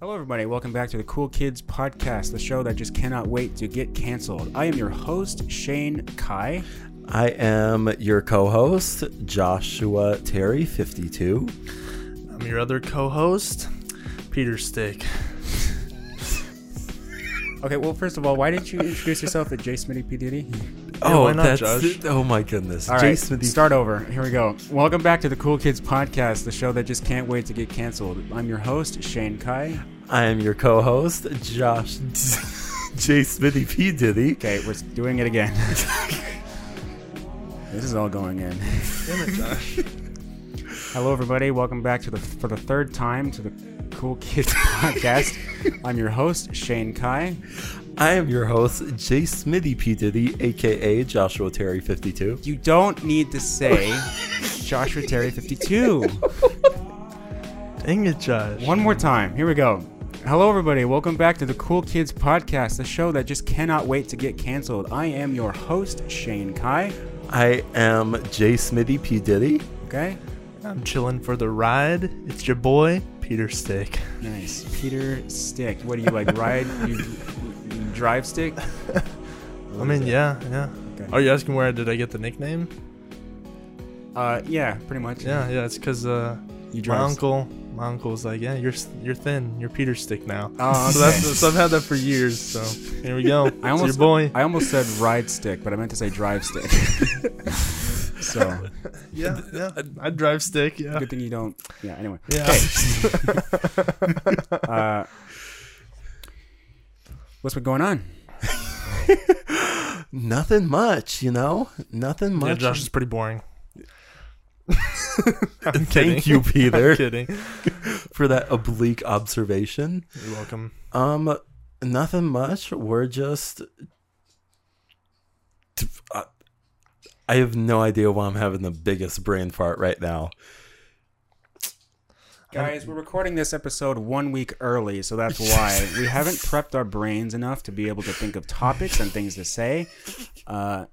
Hello, everybody. Welcome back to the Cool Kids Podcast, the show that just cannot wait to get canceled. I am your host, Shane Kai. I am your co-host, Joshua Terry, 52. I'm your other co-host, Peter Stick. Okay, well, first of all, why didn't you introduce yourself as J. Smitty P. Diddy? Oh, why not, that's Josh? oh my goodness. All Jay right, Smithy- start over. Here we go. Welcome back to the Cool Kids Podcast, the show that just can't wait to get canceled. I'm your host, Shane Kai. I am your co-host, Josh J. Smithy P. Diddy. Okay, we're doing it again. this is all going in. Damn it, Josh. Hello, everybody. Welcome back to the for the third time to the Cool Kids Podcast. I'm your host, Shane Kai. I am your host, J. Smithy P. Diddy, aka Joshua Terry, 52. You don't need to say Joshua Terry 52. Dang it, Josh. One more time. Here we go. Hello, everybody. Welcome back to the Cool Kids Podcast, the show that just cannot wait to get canceled. I am your host, Shane Kai. I am J. Smithy P. Diddy. Okay? I'm chilling for the ride. It's your boy, Peter Stick. Nice. Peter Stick. What do you like? Ride? You, you drive stick? I mean, yeah, yeah. Okay. Are you asking where did I get the nickname? Uh, yeah, pretty much. Yeah, yeah. It's because uh, You my drive. uncle, my uncle was like, "Yeah, you're s- you're thin. You're Peter Stick now." Oh, So okay. that's so I've had that for years. So here we go. I It's almost, your boy. I almost said ride stick, but I meant to say drive stick. so, yeah, yeah. I drive stick. Yeah. good thing you don't. Yeah, anyway. Yeah. Uh, what's been going on? Nothing much, you know? Nothing much. yeah, Josh is pretty boring. I'm kidding. Thank you, Peter, I'm kidding. for that oblique observation. You're welcome. Um, nothing much. We're just. uh, I have no idea why I'm having the biggest brain fart right now. Guys, we're recording this episode one week early, so that's why we haven't prepped our brains enough to be able to think of topics and things to say. Uh,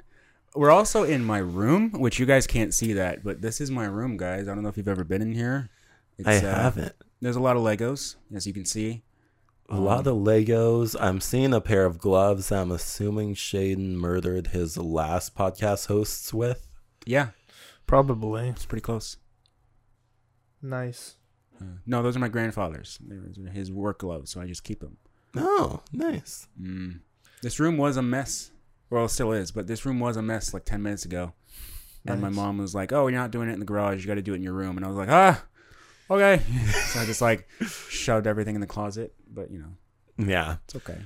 we're also in my room, which you guys can't see that, but this is my room, guys. I don't know if you've ever been in here. It's, I uh, haven't. There's a lot of Legos, as you can see. A lot of Legos. I'm seeing a pair of gloves. I'm assuming Shaden murdered his last podcast hosts with. Yeah, Probably. it's pretty close. Nice. Uh, no, those are my grandfather's. Those are his work gloves, so I just keep them. Oh, nice. Mm. This room was a mess. Well, it still is, but this room was a mess like 10 minutes ago. And my mom was like, "Oh, you're not doing it in the garage. You got to do it in your room." And I was like, "Ah, okay." so I just like shoved everything in the closet, but you know, Yeah. it's okay.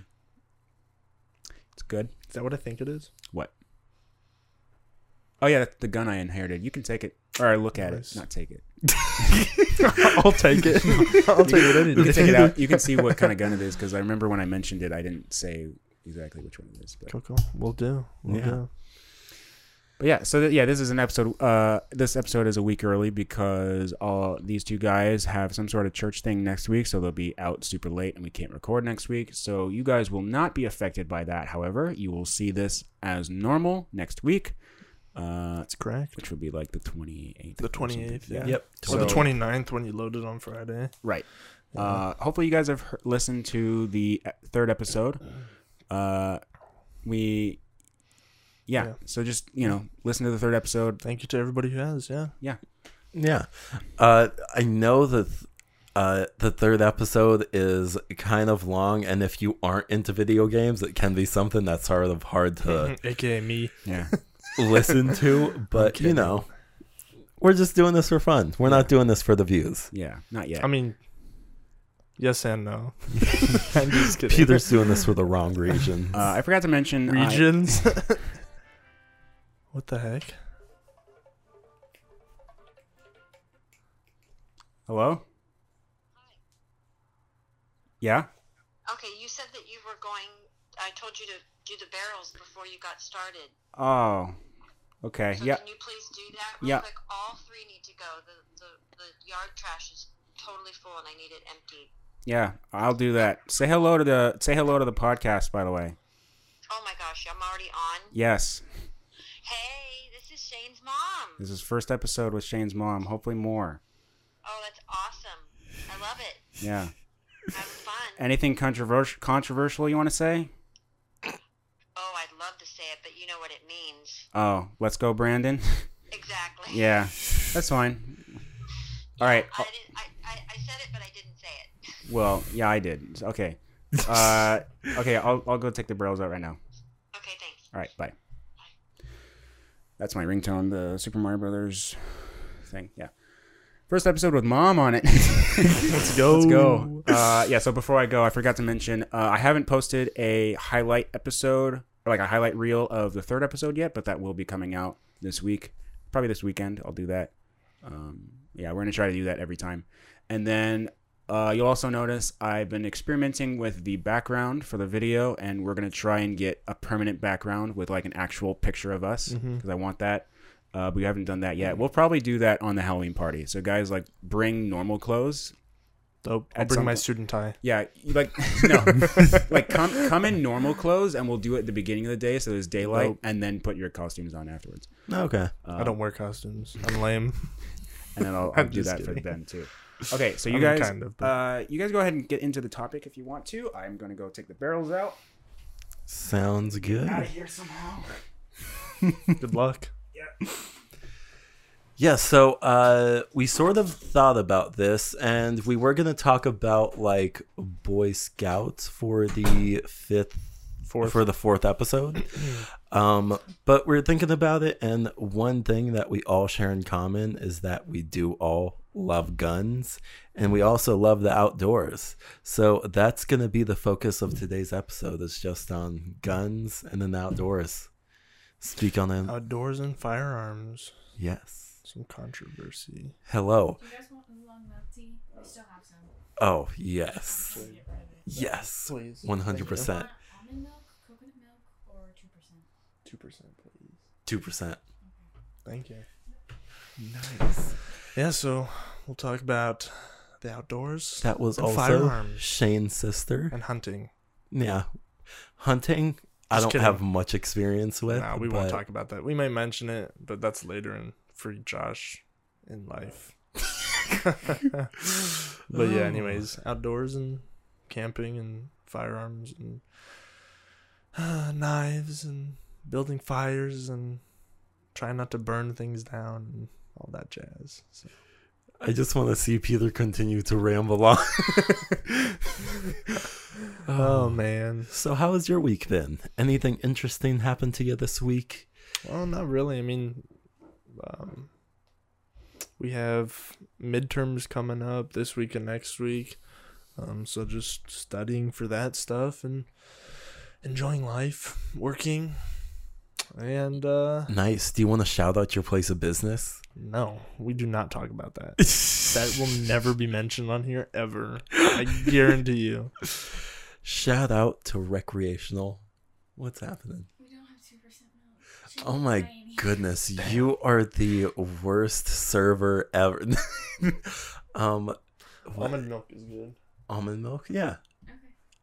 It's good. Is that what I think it is? What? Oh yeah, that's the gun I inherited. You can take it or look at Nice. it, not take it. I'll take it. I'll take it any You can take it out. You can see what kind of gun it is because I remember when I mentioned it, I didn't say exactly which one it is. But, Cool, cool. We'll do. We'll Yeah. do. but yeah, so th- yeah, this is an episode. Uh, this episode is a week early because all these two guys have some sort of church thing next week, so they'll be out super late, and we can't record next week. So you guys will not be affected by that. However, you will see this as normal next week, uh, That's correct. which would be like the twenty eighth. The 28th, yeah. Yep. Or the So- 29th when you loaded on Friday. Right. Uh, hopefully, you guys have he- listened to the e- third episode. Uh, we, yeah, Yeah. So just you know, listen to the third episode. Thank you to everybody who has. Yeah. Yeah. Yeah. Uh, I know that uh, the third episode is kind of long, and if you aren't into video games, it can be something that's sort of hard to AKA me. Yeah. listen to. But, you know, we're just doing this for fun. We're not doing this for the views. Yeah. Not yet. I mean, yes and no. I'm just kidding. Peter's doing this for the wrong reason. uh, I forgot to mention. I- Regions. what the heck? hello. Yeah. Okay, you said that you were going. I told you to do the barrels before you got started. Oh. Okay. So Yeah. can you please do that real Yeah. quick? All three need to go. The, the the yard trash is totally full, and I need it emptied. Yeah. I'll do that. Say hello to the. Say hello to the podcast, by the way. Oh my gosh, I'm already on. Yes. Hey, this is Shane's mom. This is first episode with Shane's mom. Hopefully more. Oh, that's awesome. I love it. Yeah. Have fun. anything controversial controversial you want to say? Oh, I'd love to say it, but you know what it means. Oh, let's go, Brandon. Exactly. yeah, that's fine. All right. I, didn't, I, I, I said it, but I didn't say it. Well, yeah, I did. Okay. Uh, okay, I'll I'll go take the barrels out right now. Okay, thanks. All right, bye. bye. That's my ringtone, the Super Mario Brothers thing. Yeah. First episode with mom on it. Let's go. Let's go. Uh, yeah. So before I go, I forgot to mention uh, I haven't posted a highlight episode or like a highlight reel of the third episode yet, but that will be coming out this week, probably this weekend. I'll do that. Um, yeah, we're gonna try to do that every time, and then uh, you'll also notice I've been experimenting with the background for the video, and we're gonna try and get a permanent background with like an actual picture of us because I want that. Uh, but we haven't done that yet. We'll probably do that on the Halloween party. So guys, like, bring normal clothes. Dope. I'll bring my point. student tie. Yeah, like no, like come come in normal clothes, and we'll do it at the beginning of the day, so there's daylight, Nope. and then put your costumes on afterwards. Okay. I don't wear costumes. I'm lame. and then I'll, I'll I'm do just that for kidding. them too. Okay, so you I mean, guys, kind of, but- uh, you guys go ahead and get into the topic if you want to. I'm gonna go take the barrels out. Sounds good. Out of here somehow. Good luck. Yeah, so uh, we sort of thought about this, and we were gonna talk about like Boy Scouts for the fifth, Fourth. for the fourth episode. um, but we're thinking about it, and one thing that we all share in common is that we do all love guns, and we also love the outdoors. So that's gonna be the focus of today's episode. Is just on guns and then the outdoors. Speak on them. Outdoors and firearms. yes. Some controversy. Hello. Do you guys want oolong milk tea? We still have some. Oh yes. Get rid of it. Yes, Please. one hundred percent, almond milk, coconut milk, or two percent? Two percent, please. two percent. Thank you. Nice. Yeah, so we'll talk about the outdoors That was And also firearms. Shane's sister. and hunting. Yeah, hunting. I Just don't kidding. have much experience with. No, we won't but- talk about that. We might mention it, but that's later in for Josh in life. but yeah, anyways, outdoors and camping and firearms and uh, knives and building fires and trying not to burn things down and all that jazz. So. I just want to see Peter continue to ramble on. Oh man. So, how has your week been? Anything interesting happened to you this week? Well, not really. I mean, um, we have midterms coming up this week and next week. Um, so just studying for that stuff and enjoying life, working, and uh, Nice. Do you want to shout out your place of business? no, we do not talk about that. that will never be mentioned on here ever. I guarantee you. Shout out to recreational. What's happening? We don't have two percent milk. She's Oh my goodness, you are the worst server ever. um, what? Almond milk is good. almond milk? Yeah.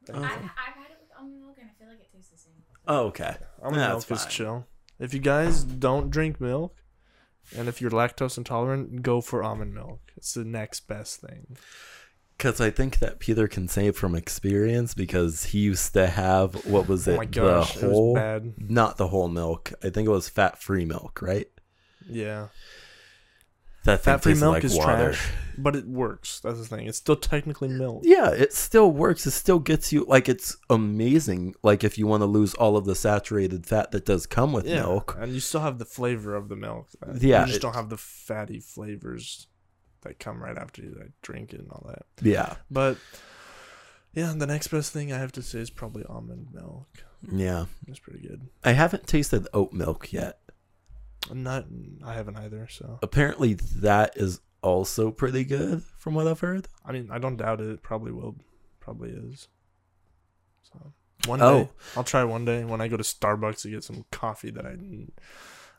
Okay. Oh. I've, I've had it with almond milk and I feel like it tastes the same. Oh, okay. Almond That's milk is chill. If you guys don't drink milk, and if you're lactose intolerant, go for almond milk. It's the next best thing. Because I think that Peter can say from experience because he used to have what was oh it? oh my gosh, the it whole, was bad. not the whole milk. I think it was fat-free milk, right? Yeah, That fat-free milk like is water. trash, but it works. That's the thing. It's still technically milk. Yeah, it still works. It still gets you like it's amazing. Like if you want to lose all of the saturated fat that does come with Yeah, milk. and you still have the flavor of the milk. Yeah, you just it- don't have the fatty flavors that come right after you like, drink it and all that. Yeah, But yeah, the next best thing I have to say is probably almond milk. yeah. It's pretty good. I haven't tasted oat milk yet. I'm not. I haven't either. So Apparently, that is also pretty good, from what I've heard. I mean, I don't doubt it. It probably will. Probably is. So one Oh. day I'll try one day when I go to Starbucks to get some coffee that I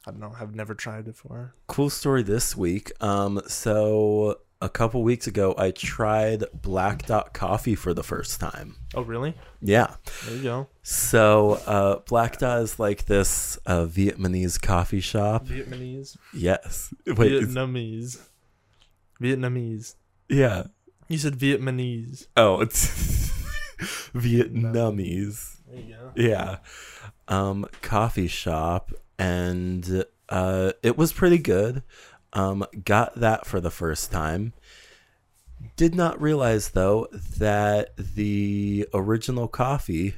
I don't know I've never tried before. Cool story this week. Um, so a couple weeks ago, I tried Black Dot Coffee for the first time. Oh really? Yeah. There you go. So uh, Black Dot is like this uh, Vietnamese coffee shop. Vietnamese. Yes. Wait. Vietnamese. Vietnamese. Yeah. You said Vietnamese. Oh, it's Vietnamese. There you go. Yeah. Um, coffee shop, and uh, it was pretty good. Um, got that for the first time. Did not realize though that the original coffee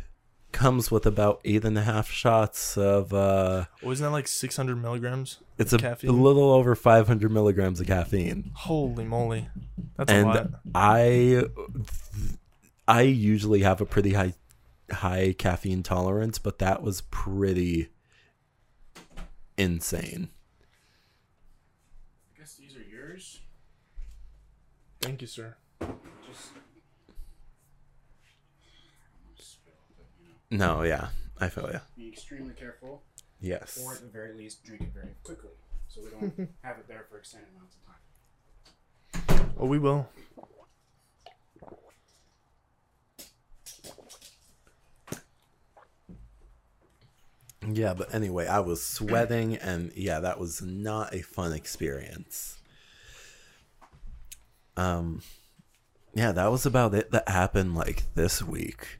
comes with about eight and a half shots of. Uh, Wasn't that like 600 milligrams? it's a, caffeine? a little over 500 milligrams of caffeine. Holy moly, that's a and lot. I I usually have a pretty high high caffeine tolerance, but that was pretty insane. I guess these are yours. Thank you, sir. Just. No, yeah, I feel you. Be extremely careful, Yes. or at the very least, drink it very quickly, so we don't have it there for extended amounts of time. Oh, we will. Yeah, but anyway, I was sweating, and yeah, that was not a fun experience. Um, yeah, that was about it that happened like this week.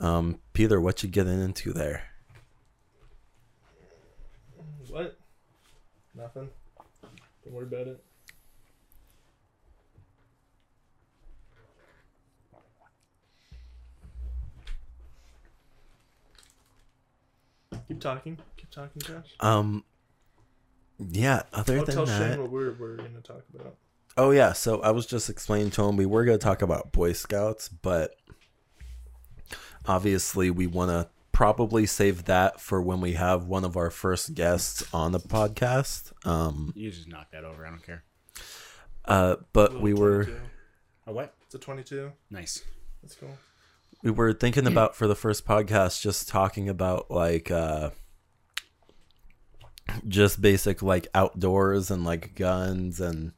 Um, Peter, what you getting into there? What? Nothing. Don't worry about it. Keep talking. Keep talking, Josh. Um, yeah, other I'll than tell that, Shane what we're, we're going to talk about. Oh yeah, so I was just explaining to him we were going to talk about Boy Scouts, but obviously we want to probably save that for when we have one of our first guests on the podcast. Um, You just knock that over. I don't care. uh, but Little we were 22. A what? It's a 22. Nice. That's cool. We were thinking about for the first podcast just talking about like uh just basic like outdoors and like guns and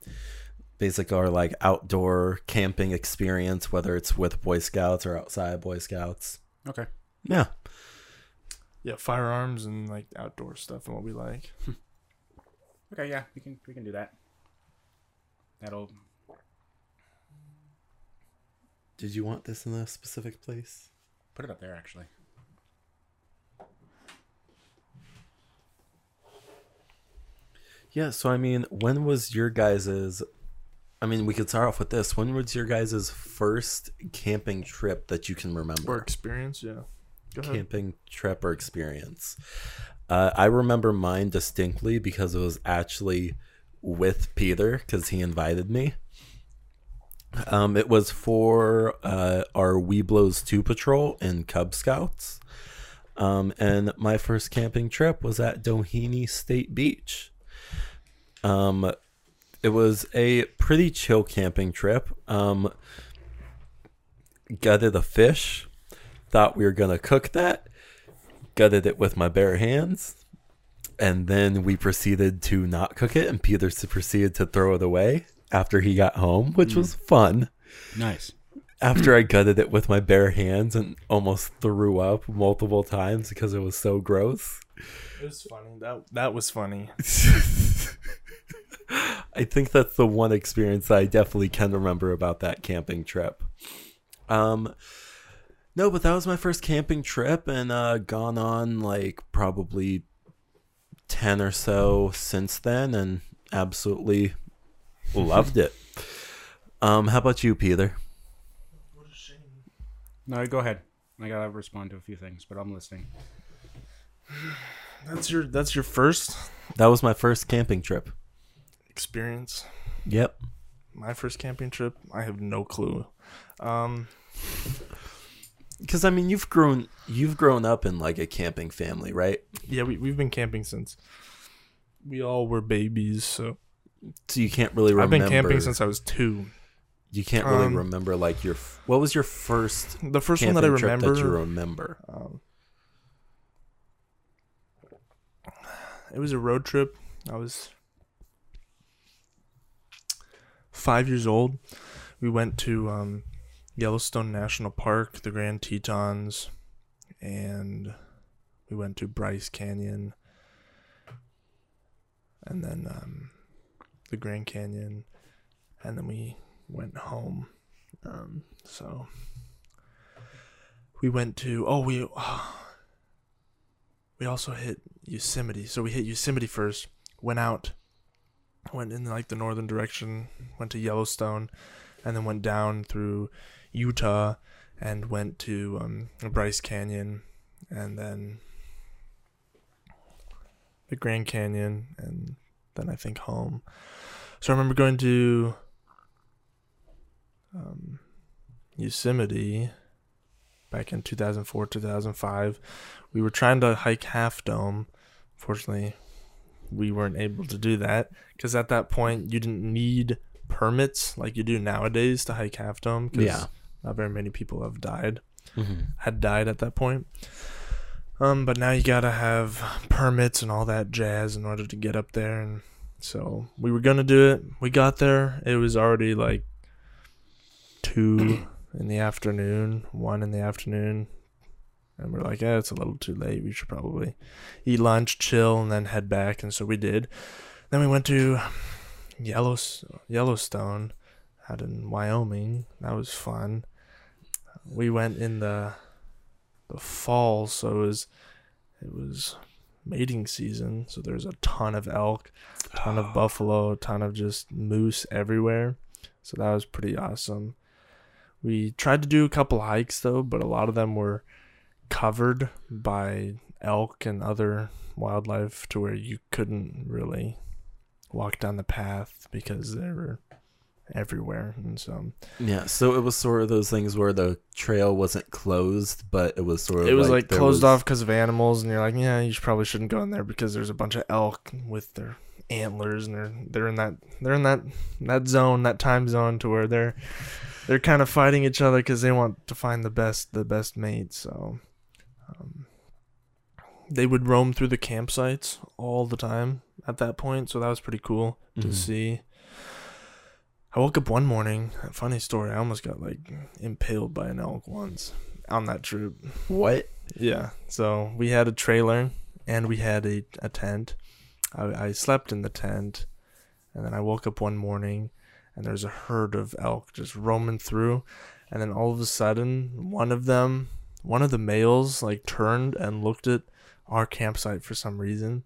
basic our like outdoor camping experience whether it's with boy scouts or outside boy scouts Okay. yeah Yeah, firearms and like outdoor stuff and what we like. Okay. Yeah, we can we can do that. That'll. Did you want this in a specific place Put it up there, actually. yeah so i mean when was your guys's i mean we could start off with this when was your guys's first camping trip that you can remember Or experience, yeah. Go ahead. camping trip or experience. Uh, I remember mine distinctly because it was actually with Peter because he invited me. Um, it was for uh, our Webelos 2 patrol in Cub Scouts. Um, and my first camping trip was at Doheny State Beach. Um, it was a pretty chill camping trip. Um, gutted a fish thought we were gonna cook that, gutted it with my bare hands, and then we proceeded to not cook it, and Peter proceeded to throw it away after he got home, which was fun. Nice. After I gutted it with my bare hands and almost threw up multiple times because it was so gross. It was funny. That that was funny. I think that's the one experience I definitely can remember about that camping trip. Um no, but that was my first camping trip and uh gone on like probably 10 or so since then and absolutely loved it. Um how about you, Peter? What a shame. No, go ahead. I gotta respond to a few things, but I'm listening. That's your that's your first That was my first camping trip. experience. Yep. My first camping trip. I have no clue. Um, Cuz I mean, you've grown you've grown up in like a camping family, right? yeah, we we've been camping since we all were babies. So So you can't really remember I've been camping since I was two. You can't really Um, remember like your what was your first The first one that I remember. that you remember? um, it was a road trip. I was five years old. We went to um, Yellowstone National Park, the Grand Tetons, and we went to Bryce Canyon, and then um, the Grand Canyon, and then we went home. Um, so we went to oh we we also hit Yosemite. So we hit Yosemite first, went out, went in like the northern direction, went to Yellowstone, and then went down through Utah and went to um, Bryce Canyon, and then the Grand Canyon, and then I think home. So I remember going to um, Yosemite back in 2004, 2005. We were trying to hike Half Dome. Fortunately, we weren't able to do that because at that point you didn't need permits like you do nowadays to hike Half Dome. 'cause Yeah. not very many people have died Mm-hmm. had died at that point. Um, but now you gotta have permits and all that jazz in order to get up there, and so we were gonna do it. We got there. It was already like two in the afternoon, one in the afternoon, and we're like, yeah, it's a little too late. We should probably eat lunch, chill, and then head back. And so we did. Then we went to Yellows- Yellowstone out in Wyoming. That was fun we went in the the fall, so it was it was mating season, so there's a ton of elk, a ton of oh. buffalo, a ton of just moose everywhere. So that was pretty awesome. We tried to do a couple hikes though, but a lot of them were covered by elk and other wildlife to where you couldn't really walk down the path because they were everywhere and so Yeah, so it was sort of those things where the trail wasn't closed, but it was sort of it was like, there closed was- off because of animals, and you're like, yeah, you probably shouldn't go in there because there's a bunch of elk with their antlers, and they're they're in that they're in that that zone, that time zone, to where they're they're kind of fighting each other because they want to find the best the best mate. So um, they would roam through the campsites all the time at that point, so that was pretty cool to Mhm. see. I woke up one morning. Funny story. I almost got like impaled by an elk once on that trip. What? Yeah. So we had a trailer and we had a, a tent. I, I slept in the tent and then I woke up one morning and there's a herd of elk just roaming through. And then all of a sudden, one of them, one of the males, like turned and looked at our campsite for some reason.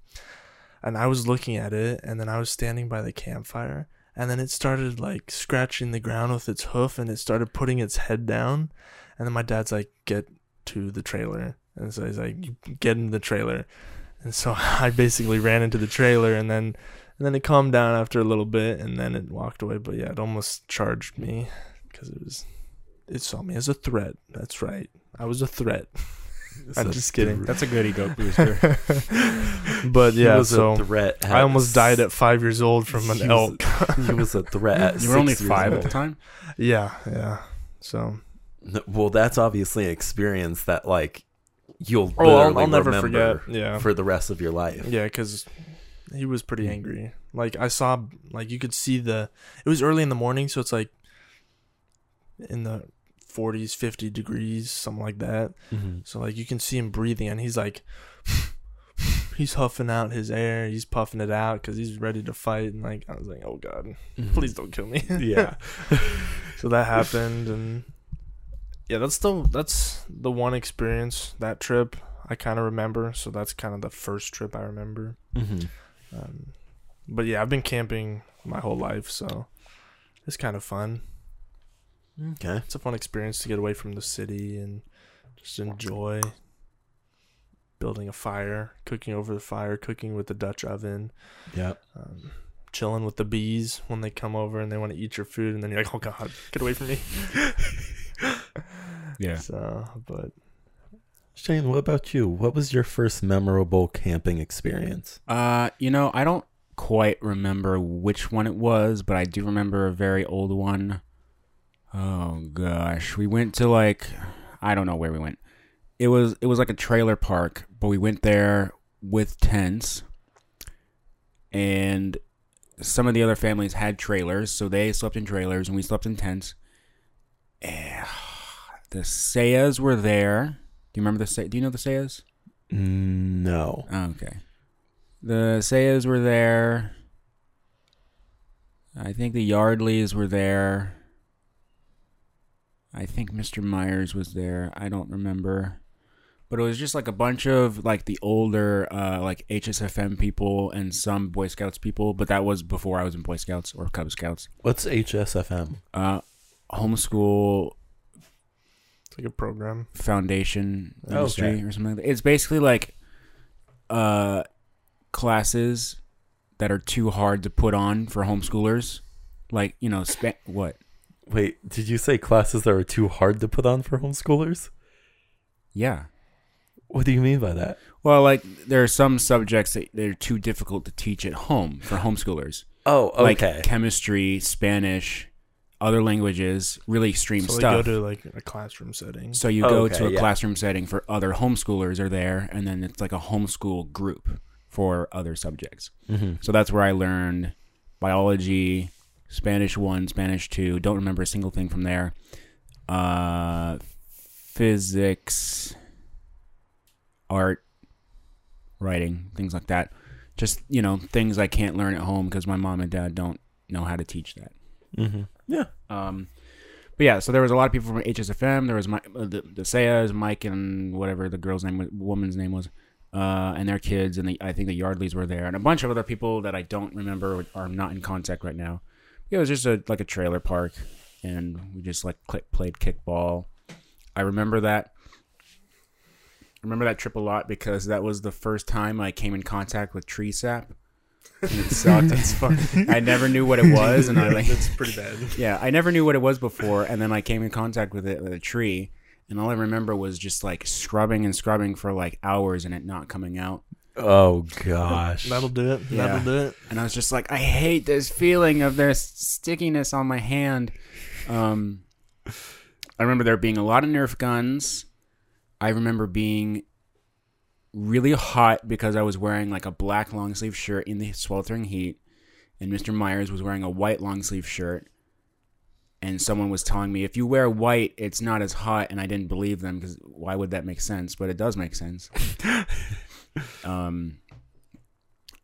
And I was looking at it and then I was standing by the campfire. And then it started like scratching the ground with its hoof and it started putting its head down. And then my dad's like, get to the trailer. And so he's like, get in the trailer. And so I basically ran into the trailer and then and then it calmed down after a little bit and then it walked away. But yeah, it almost charged me because it was it saw me as a threat. That's right. I was a threat. I'm just kidding. That's a good ego booster. but yeah, was so a threat. I almost died at five years old from an He was- elk. he was a threat. At you were only six years five at the time. yeah, yeah. So No, Well, that's obviously an experience that like you'll Oh, I'll- I'll never remember forget. Yeah. for the rest of your life. Yeah, because he was Hmm. pretty angry. Like I saw, like you could see the. It was early in the morning, so it's like in the 40s, 50 degrees, something like that. Mhm. So like you can see him breathing, and he's like, he's huffing out his air, he's puffing it out because he's ready to fight. And like I was like, oh god, Mhm. please don't kill me. Yeah. so that happened, and yeah, that's the that's the one experience that trip I kind of remember. So that's kind of the first trip I remember. Mhm. Um, but yeah, I've been camping my whole life, so it's kind of fun. Okay. It's a fun experience to get away from the city and just enjoy building a fire, cooking over the fire, cooking with the Dutch oven, Yeah. um, chilling with the bees when they come over and they want to eat your food, and then you're like, "Oh God, get away from me!" Yeah. So, but Shane, what about you? What was your first memorable camping experience? Uh, you know, I don't quite remember which one it was, but I do remember a very old one. Oh gosh, we went to like I don't know where we went. It was it was like a trailer park, but we went there with tents. And some of the other families had trailers, so they slept in trailers and we slept in tents. Eh, the Sayas were there. Do you remember the Say? Do you know the Sayas? No. Oh, okay. The Sayas were there. I think the Yardleys were there. I think Mr. Myers was there. I don't remember. But it was just like a bunch of like the older uh like HSFM people and some Boy Scouts people, but that was before I was in Boy Scouts or Cub Scouts. What's HSFM? Uh homeschool It's like a program. foundation Okay. industry or something. Like that. It's basically like uh classes that are too hard to put on for homeschoolers. Like, you know, spa- what? Wait, did you say classes that are too hard to put on for homeschoolers? Yeah. What do you mean by that? Well, like there are some subjects that they're too difficult to teach at home for homeschoolers. Oh, Like okay. chemistry, Spanish, other languages, really extreme So they stuff. go to like a classroom setting. so you go Okay, to a yeah. classroom setting for other homeschoolers are there, and then it's like a homeschool group for other subjects. hmm So that's where I learned biology, Spanish one, Spanish two. Don't remember a single thing from there. Uh, physics, art, writing, things like that. Just you know things I can't learn at home because my mom and dad don't know how to teach that. hmm Yeah. Um, but yeah, so there was a lot of people from HSFM. There was my, uh, the the Sayas, Mike, and whatever the girl's name, was, woman's name was, uh, and their kids, and the, I think the Yardleys were there, and a bunch of other people that I don't remember or are not in contact right now. It was just a like a trailer park, and we just like played kickball. I remember that. I remember that trip a lot because that was the first time I came in contact with tree sap. And it sucked. It's fun. I never knew what it was, and I like That's pretty bad. yeah, I never knew what it was before, and then I came in contact with it with a tree, and all I remember was just like scrubbing and scrubbing for like hours and it not coming out. Oh gosh. That'll do it. Yeah. That'll do it. And I was just like, I hate this feeling of this stickiness on my hand. Um, I remember there being a lot of Nerf guns. I remember being really hot because I was wearing like a black long sleeve shirt in the sweltering heat, and Mr. Myers was wearing a white long sleeve shirt. And someone was telling me, if you wear white, it's not as hot. And I didn't believe them because why would that make sense? But it does make sense. um,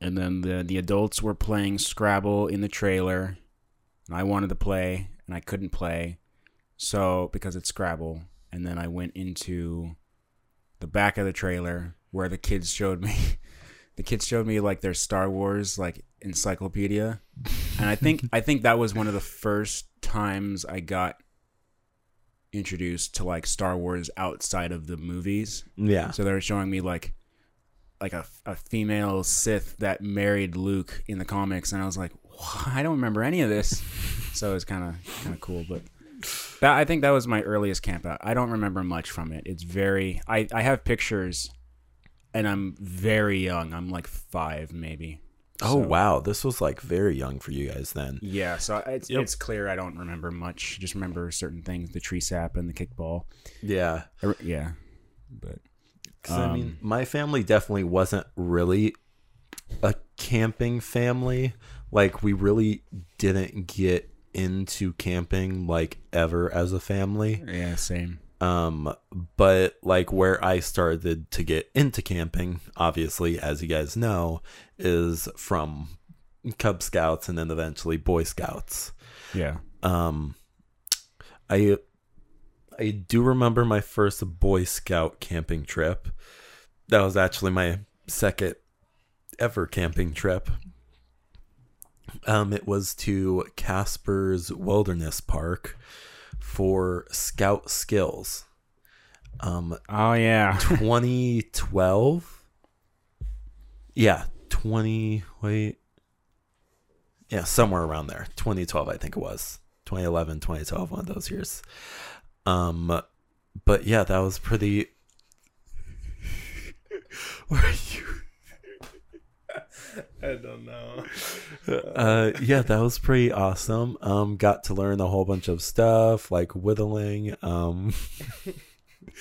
and then the the adults were playing Scrabble in the trailer, and I wanted to play, and I couldn't play, so because it's Scrabble, and then I went into the back of the trailer where the kids showed me, the kids showed me like their Star Wars like encyclopedia, and I think I think that was one of the first times I got introduced to like Star Wars outside of the movies. yeah. So they were showing me like like a, a female Sith that married Luke in the comics, and I was like, I don't remember any of this. So it was kind of kind of cool, but that I think that was my earliest camp out. I don't remember much from it. It's very I I have pictures, and I'm very young. I'm like five maybe. Oh So- wow, this was like very young for you guys then. Yeah, so it's Yep. it's clear I don't remember much. Just remember certain things, the tree sap and the kickball. Yeah. I Yeah, but 'Cause, I mean, Um, my family definitely wasn't really a camping family. Like we really didn't get into camping like ever as a family. yeah, same. Um, but like where I started to get into camping, obviously, as you guys know, is from Cub Scouts and then eventually Boy Scouts. Yeah. Um, I I do remember my first Boy Scout camping trip. That was actually my second ever camping trip. Um, it was to Casper's Wilderness Park for Scout Skills. Um, Oh yeah. 2012 yeah 20 wait yeah somewhere around there 2012 i think it was 2011 2012 one of those years um but yeah that was pretty were you I don't know. uh yeah that was pretty awesome um got to learn a whole bunch of stuff like whittling um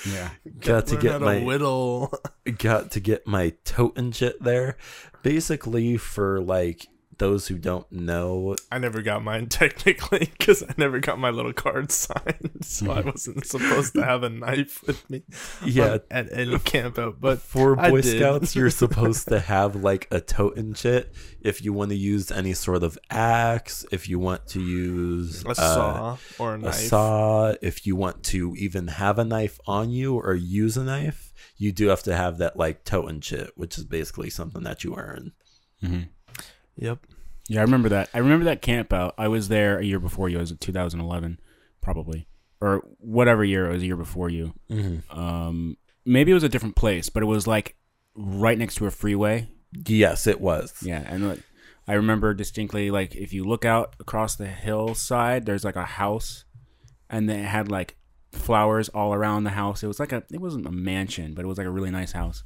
Yeah. got to get my whittle. got to get my tote shit there. Basically, for like those who don't know, I never got mine technically because I never got my little card signed, so I wasn't supposed to have a knife with me. yeah, on- at any camp out. But for I Boy did. Scouts, you're supposed to have like a totem chit if you want to use any sort of axe, if you want to use a uh, saw or a a knife. saw, if you want to even have a knife on you or use a knife, you do have to have that like totem chit, which is basically something that you earn. Mm-hmm. Yep. Yeah, I remember that. I remember that camp out. I was there a year before you. I was 2011, probably, or whatever year it was. A year before you. Mm-hmm. Um, maybe it was a different place, but it was like right next to a freeway. Yes, it was. Yeah, and like, I remember distinctly, like if you look out across the hillside, there's like a house, and then it had like flowers all around the house. It was like a, it wasn't a mansion, but it was like a really nice house.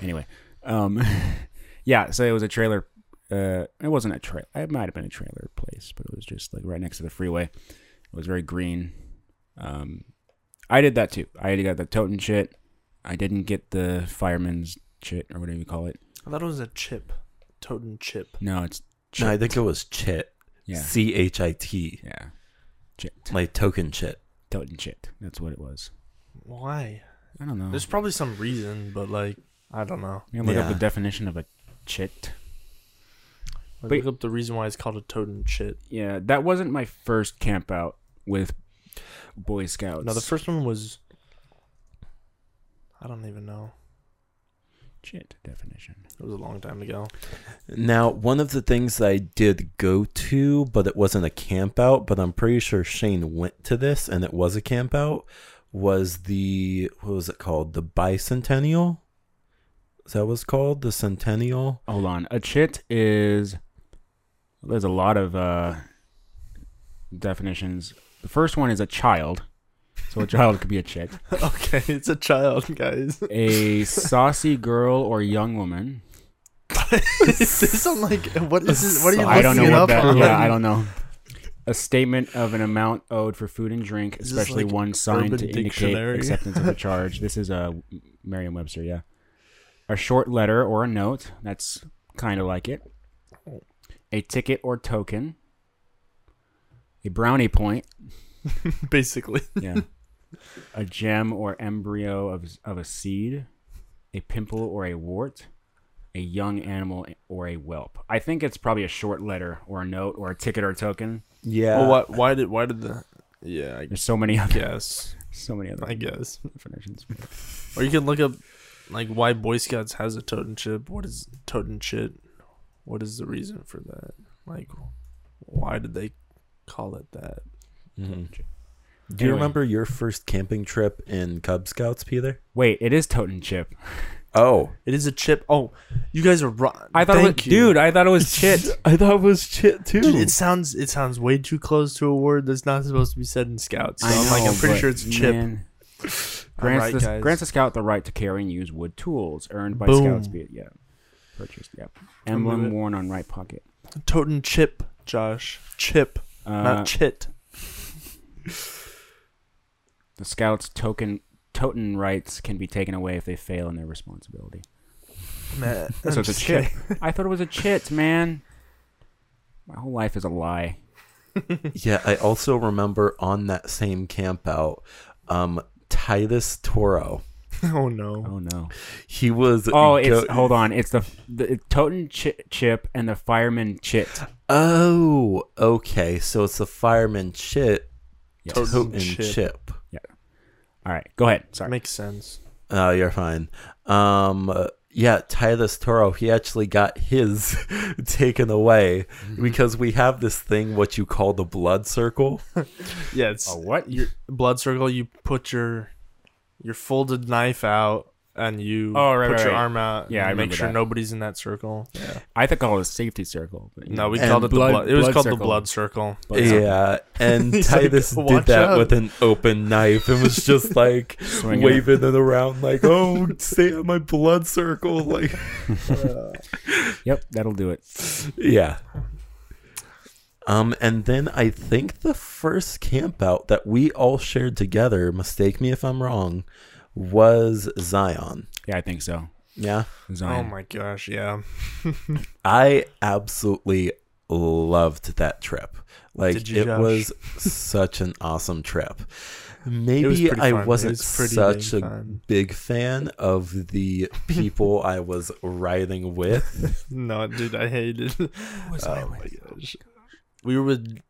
Anyway, um, yeah, so it was a trailer. Uh, it wasn't a trailer. It might have been a trailer place, but it was just like right next to the freeway. It was very green. Um, I did that too. I got the totem shit. I didn't get the fireman's shit or whatever you call it. I thought it was a chip, totem chip. No, it's No, I think it was chit. yeah, C H I T. yeah, chit, Like token chit. totem chit. That's what it was. Why? I don't know. There's probably some reason, but like I don't know. You can look up the definition of a chit. Like, But- look up the reason why it's called a totem shit. Yeah, that wasn't my first camp out with Boy Scouts. No, the first one was. I don't even know. chit definition. It was a long time ago. Now, one of the things that I did go to, but it wasn't a camp out, but I'm pretty sure Shane went to this and it was a camp out, was the, what was it called? The bicentennial? Is that what it's called? The centennial? Hold on. A chit is there's a lot of uh definitions. The first one is a child. So a child could be a chit. okay, it's a child, guys. A saucy girl or young woman. is this on like what is this? What are you I don't know what that. on? Yeah, I don't know. A statement of an amount owed for food and drink, Is especially like one signed to indicate acceptance of a charge. This is a Merriam-Webster. Yeah, a short letter or a note. That's kind of like it. A ticket or token. A brownie point. Basically, Yeah. a gem or embryo of of a seed. A pimple or a wart. A young animal or a whelp. I think it's probably a short letter or a note or a ticket or a token. Yeah. well, what? Why did? Why did the? Yeah, I There's so many other guess. so many other I guess. definitions. Or you can look up like why Boy Scouts has a totem chip. What is totem chip? What is the reason for that? Like, why did they call it that? Mhm. Do you remember your first camping trip in Cub Scouts, Peter? Wait, it is totem chip. Oh. It is a chip. Oh, you guys are wrong. I thought Thank it was, you. dude. I thought it was chit. I thought it was chit too. Dude, it sounds it sounds way too close to a word that's not supposed to be said in Scouts. So I I'm like, I'm pretty sure it's chip. man, grants, right, the, grants the scout the right to carry and use wood tools earned by Boom. scouts. Be it yeah, purchased. Yep. Emblem Remove it. worn on right pocket. Totem chip, Josh. Chip, Uh, not chit. the scouts token totem rights can be taken away if they fail in their responsibility. Man, So it's a just chip. I thought it was a chit, man. My whole life is a lie. Yeah, I also remember on that same camp out, um, Titus Toro. Oh no. Oh no. He was Oh, it's go- hold on. It's the the totem chi- chip and the fireman chit. Oh, okay. So it's the fireman chit, Yes. Totem totem chip. Yeah. All right, go ahead. Sorry. Makes sense. Oh, you're fine. Um, uh, yeah, Titus Toro. He actually got his taken away Mm-hmm. because we have this thing what you call the blood circle. Yeah, it's Oh, what? your blood circle. You put your your folded knife out and you Oh, right, put right, your right. arm out. Yeah, and I make sure that. nobody's in that circle. Yeah. I think called it a safety circle. But, No, we And called it blood- the blood. It was blood called the blood circle. Blood circle. yeah, and He's like, Titus did that out." with an open knife and was just like Swinging waving it around, like, "Oh, stay on my blood circle!" Like, Yep, that'll do it. yeah. Um, and then I think the first campout that we all shared together, mistake me if I'm wrong, was Zion. Yeah, I think so. Yeah. Zion. Oh my gosh, yeah. I absolutely loved that trip. Like Did you, it Josh? was such an awesome trip. It was Maybe I wasn't was such dang a fun. big fan of the people I was riding with. No, dude, I hated. was oh I my with? gosh. We were with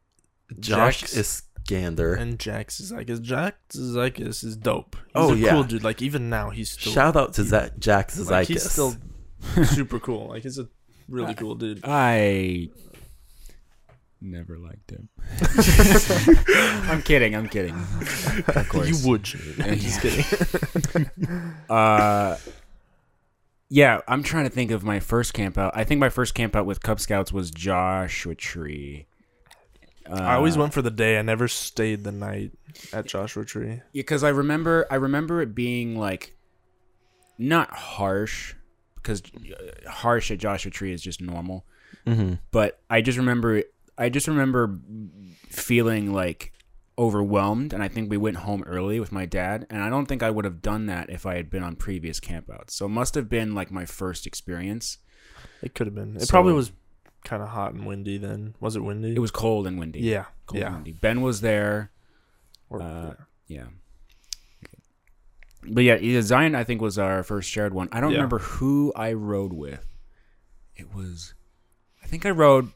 Josh Jax Iskander. and Jax Zykis. Jax Zykis is dope. He's Oh, a yeah. cool dude. Like even now, he's still Shout out to Zach Jack Zykis. like, he's still super cool. Like he's a really cool dude. I never liked him. I'm kidding. I'm kidding. Of course. You would. Shane. I'm just kidding. Uh, yeah, I'm trying to think of my first camp out. I think my first camp out with Cub Scouts was Joshua Tree. Uh, I always went for the day. I never stayed the night at Joshua Tree. because I remember I remember it being like not harsh because uh, harsh at Joshua Tree is just normal, Mhm. but I just remember I just remember feeling like overwhelmed and I think we went home early with my dad and I don't think I would have done that if I had been on previous campouts. So it must have been like my first experience. It could have been. It So- probably was kind of hot and windy then. Was it windy? It was cold and windy. Yeah. Cold yeah. and windy. Ben was there. Or- Uh, Yeah. But yeah, yeah, Zion I think was our first shared one. I don't Yeah. remember who I rode with. It was I think I rode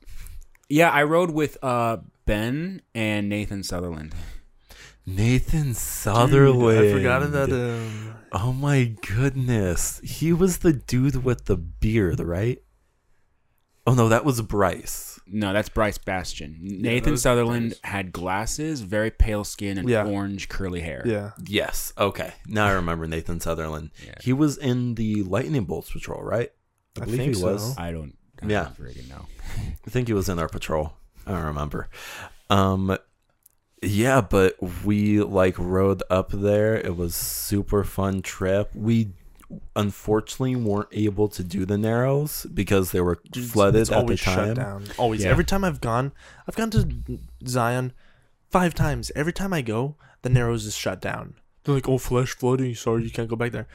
Yeah, I rode with uh Ben and Nathan Sutherland. Nathan Dude, Sutherland. I forgot that. Um, Oh my goodness. He was the dude with the beard, right? Oh no, that was Bryce. No, that's Bryce Bastion. Nathan was Sutherland Bryce. had glasses, very pale skin, and Yeah. orange curly hair. yeah. Yes. Okay. Now I remember Nathan Sutherland. Yeah. He was in the Lightning Bolts patrol, right? I think he was. so. I don't. I Yeah. don't friggin' know. I think he was in our patrol. I don't remember. Um yeah, but we like rode up there. It was super fun trip. We unfortunately weren't able to do the narrows because they were Dude, flooded it's at the time. Shut down. Always. Yeah. Every time I've gone, I've gone to Zion five times. Every time I go, the Narrows is shut down. They're like, "Oh, flash flooding. Sorry, you can't go back there."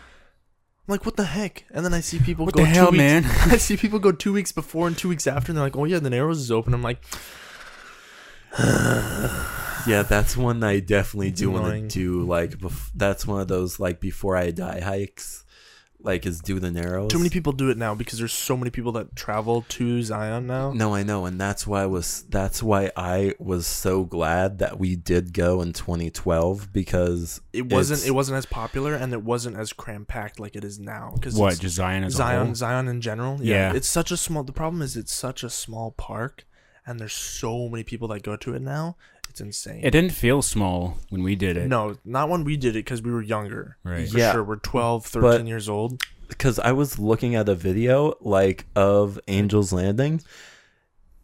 I'm like, "What the heck?" And then I see people What go the hell, two weeks, man? I see people go two weeks before and two weeks after, and they're like, "Oh yeah, the Narrows is open." I'm like, Yeah, that's one I definitely do want to do. Like, bef- that's one of those like before I die hikes. Like, is do the narrows. too many people do it now because there's so many people that travel to Zion now. No, I know, and that's why I was. That's why I was so glad that we did go in 2012 because It wasn't. It wasn't as popular, and it wasn't as cram packed like it is now. Because What? Just Zion as a Zion, whole? Zion in general. Yeah. Yeah. It's such a small the problem is it's such a small park and there's so many people that go to it now. It's insane. It didn't feel small when we did it. no, not when we did it cuz we were younger. Right. For Yeah. sure. We're 12, 13 But- years old. because I was looking at a video like of Angel's Landing.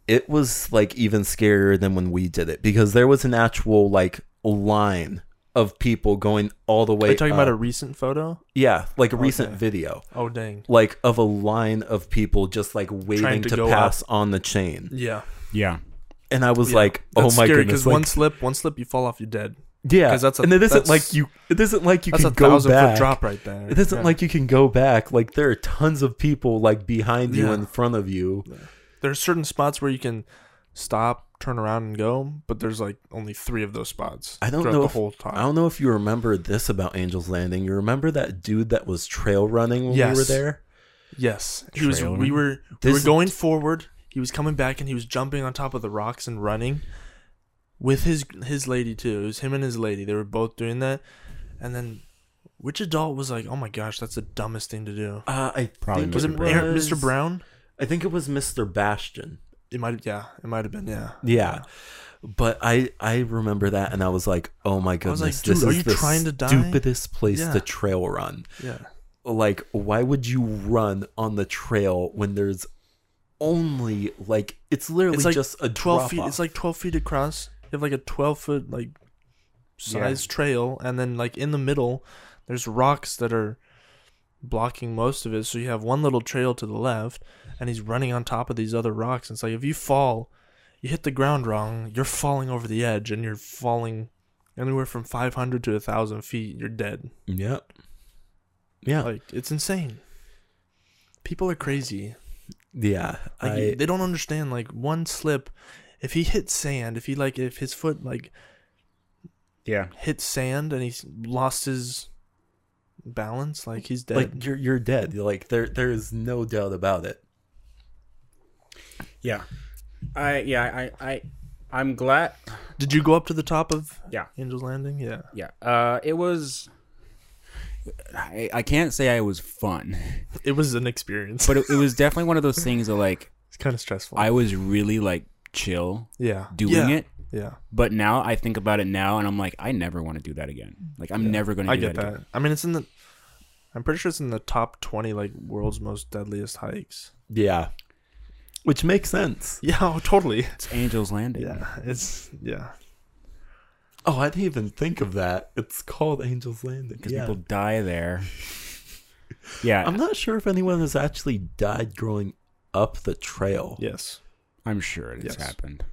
It was like even scarier than when we did it because there was an actual like line of people going all the way. Are way. you talking about a recent photo? yeah, like a oh, recent video, Oh dang. like of a line of people just like waiting to to, go pass on the chain, Yeah. Yeah. and I was Yeah. like, "Oh That's my scary goodness!" cuz Like, one slip, one slip you fall off, you're dead. yeah, 'cause that's a- and it isn't that's- like you. It isn't like you That's a can go thousand back. foot drop right there. It isn't Yeah. like you can go back. Like there are tons of people like behind you Yeah. in front of you. there's certain spots where you can stop, turn around and go, but there's like only 3 of those spots. I don't know the if- whole time. I don't know if you remember this about Angel's Landing. You remember that dude that was trail running when we were there? Yes, he was. Trail We running? were. We were going forward. He was coming back, and he was jumping on top of the rocks and running with his his lady too. It was him and his lady. They were both doing that, and then which adult was like, "Oh my gosh, that's the dumbest thing to do." Uh, I Probably think Was Mr. it Brown. Aaron- Mr. Brown? I think it was Mr. Bastion. It might. Yeah, it might have been. Yeah. Yeah. But I I remember that and I was like, oh my goodness, was like, this are is you the trying to die? stupidest place Yeah. to trail run. Yeah. Like, why would you run on the trail when there's only like it's literally It's like just a Twelve feet. off. It's like twelve feet across. You have like a twelve foot like size trail, and then like in the middle, there's rocks that are blocking most of it. So you have one little trail to the left, and he's running on top of these other rocks. And it's like if you fall, you hit the ground wrong, you're falling over the edge, and you're falling anywhere from five hundred to a thousand feet. You're dead. Yep. Yeah. Like it's insane. People are crazy. Yeah, Like I, they don't understand. Like one slip, if he hits sand, if he like if his foot like Yeah. hits sand and he's lost his balance, like he's dead. like you're you're dead. You're like there there is no doubt about it. Yeah. I yeah, I I I'm glad Did you go up to the top of Yeah. Angel's Landing? Yeah. yeah. Uh it was I, I can't say I was fun, It was an experience. but it, it was definitely one of those things that like it's kind of stressful. I was really like chill yeah. doing yeah. it. Yeah. But now I think about it now and I'm like, I never want to do that again. Like I'm Yeah. never gonna do I get that, that. again. I mean, it's in the. I'm pretty sure it's in the top twenty like world's most deadliest hikes. Yeah, which makes sense. Yeah, oh, totally. It's Angel's Landing. Yeah, it's yeah. Oh, I didn't even think of that. It's called Angel's Landing. Because Yeah. people die there. Yeah, I'm not sure if anyone has actually died growing up the trail. Yes. I'm sure it has Yes. happened.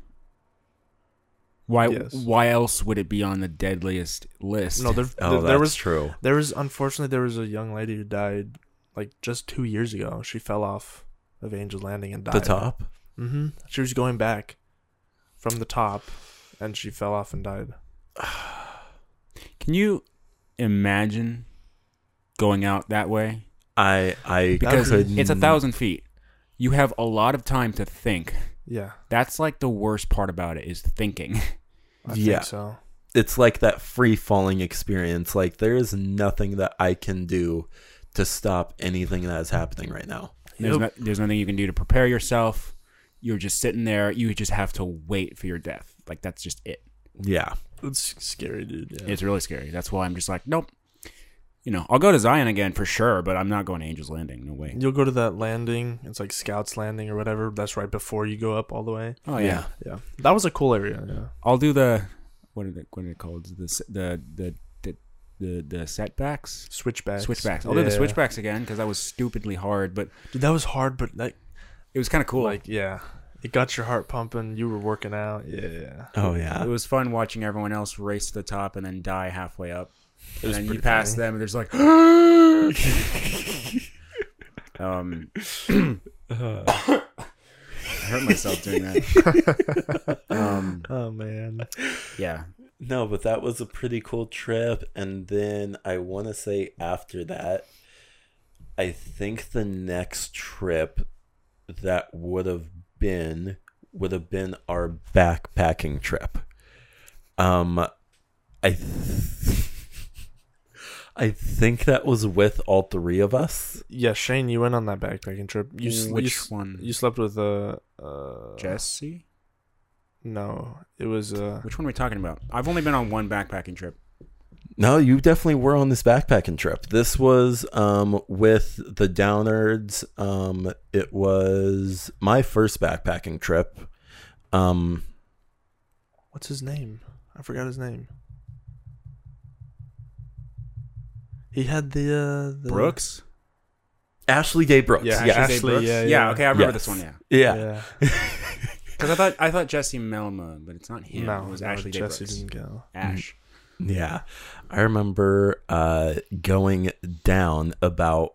Why? Yes. Why else would it be on the deadliest list? No, there, Oh, there, that's there was true. there was unfortunately there was a young lady who died like just two years ago. She fell off of Angel's Landing and died. The top. Mm-hmm. She was going back from the top, and she fell off and died. Can you imagine going out that way? I I Because couldn't- it's a thousand feet. You have a lot of time to think. Yeah, That's like the worst part about it is thinking. I Yeah. think so. It's like that free falling experience. Like there is nothing that I can do to stop anything that is happening right now. There's, Yep. no, there's nothing you can do to prepare yourself. You're just sitting there. You just have to wait for your death. Like that's just it. Yeah. It's scary, dude. Yeah. It's really scary. That's why I'm just like, nope. You know, I'll go to Zion again for sure, but I'm not going to Angel's Landing. No way. You'll go to that landing. It's like Scouts Landing or whatever. That's right before you go up all the way. Oh yeah. Yeah, that was a cool area. Yeah. I'll do the what are it what are it called? The the the the the, the setbacks. Switchbacks. Switchbacks. I'll do the switchbacks again because that was stupidly hard, but Dude, that was hard, but like, it was kind of cool. like, yeah, it got your heart pumping. You were working out. Yeah. Oh yeah. it was fun watching everyone else race to the top and then die halfway up. It And then you pretty pass funny. them and there's like um I hurt myself doing that. um Oh man. yeah. No, but that was a pretty cool trip. And then I want to say after that, I think the next trip that would have been would have been our backpacking trip. Um, I th- I think that was with all three of us. Yeah, Shane, you went on that backpacking trip. You s- you Which s- one? You slept with uh, uh Jesse? No, it was uh. Which one are we talking about? I've only been on one backpacking trip. No, you definitely were on this backpacking trip. This was um with the Downards. Um it was my first backpacking trip. Um What's his name? I forgot his name. He had the uh the Brooks? Ashley Day Brooks. Yeah, Yeah. Ashley- Brooks? yeah, yeah. yeah. okay, I remember Yes. this one, yeah. Yeah. Yeah. Because I thought I thought Jesse Melma, but it's not him. No, it was no, Ashley Day Jesse Brooks. didn't go. Ash. Yeah. I remember uh going down about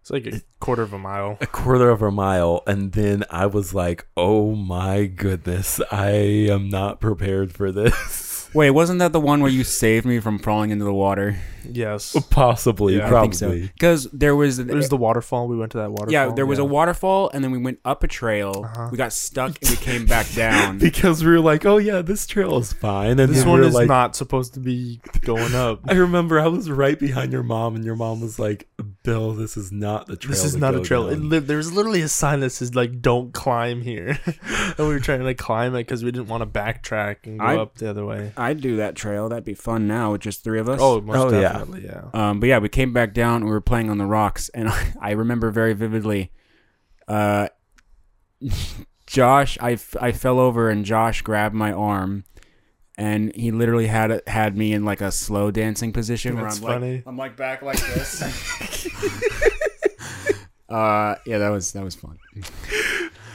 It's like a quarter of a mile. a quarter of a mile and then I was like, "Oh my goodness, I am not prepared for this." Wait, wasn't that the one where you saved me from falling into the water? Yes. Possibly, Yeah, I probably. Because there was, It was the waterfall. We went to that waterfall. yeah, there was a waterfall, and then we went up a trail. Uh-huh. We got stuck, and we came back down. because we were like, "Oh yeah, this trail is fine," and This then one we were is like, not supposed to be going up. I remember I was right behind your mom, and your mom was like, "Bill, this is not the trail. This is to not a trail. It down." li- there's literally a sign that says like "Don't climb here," and we were trying to climb it because we didn't want to backtrack and go I- up the other way. I'd do that trail. That'd be fun now with just three of us. Oh, most Oh, yeah. definitely, yeah. Um, but yeah, we came back down. We were playing on the rocks, and I remember very vividly. Uh, Josh, I, f- I fell over, and Josh grabbed my arm, and he literally had had me in like a slow dancing position where I'm funny. like I'm like back like this. uh, yeah, that was that was fun.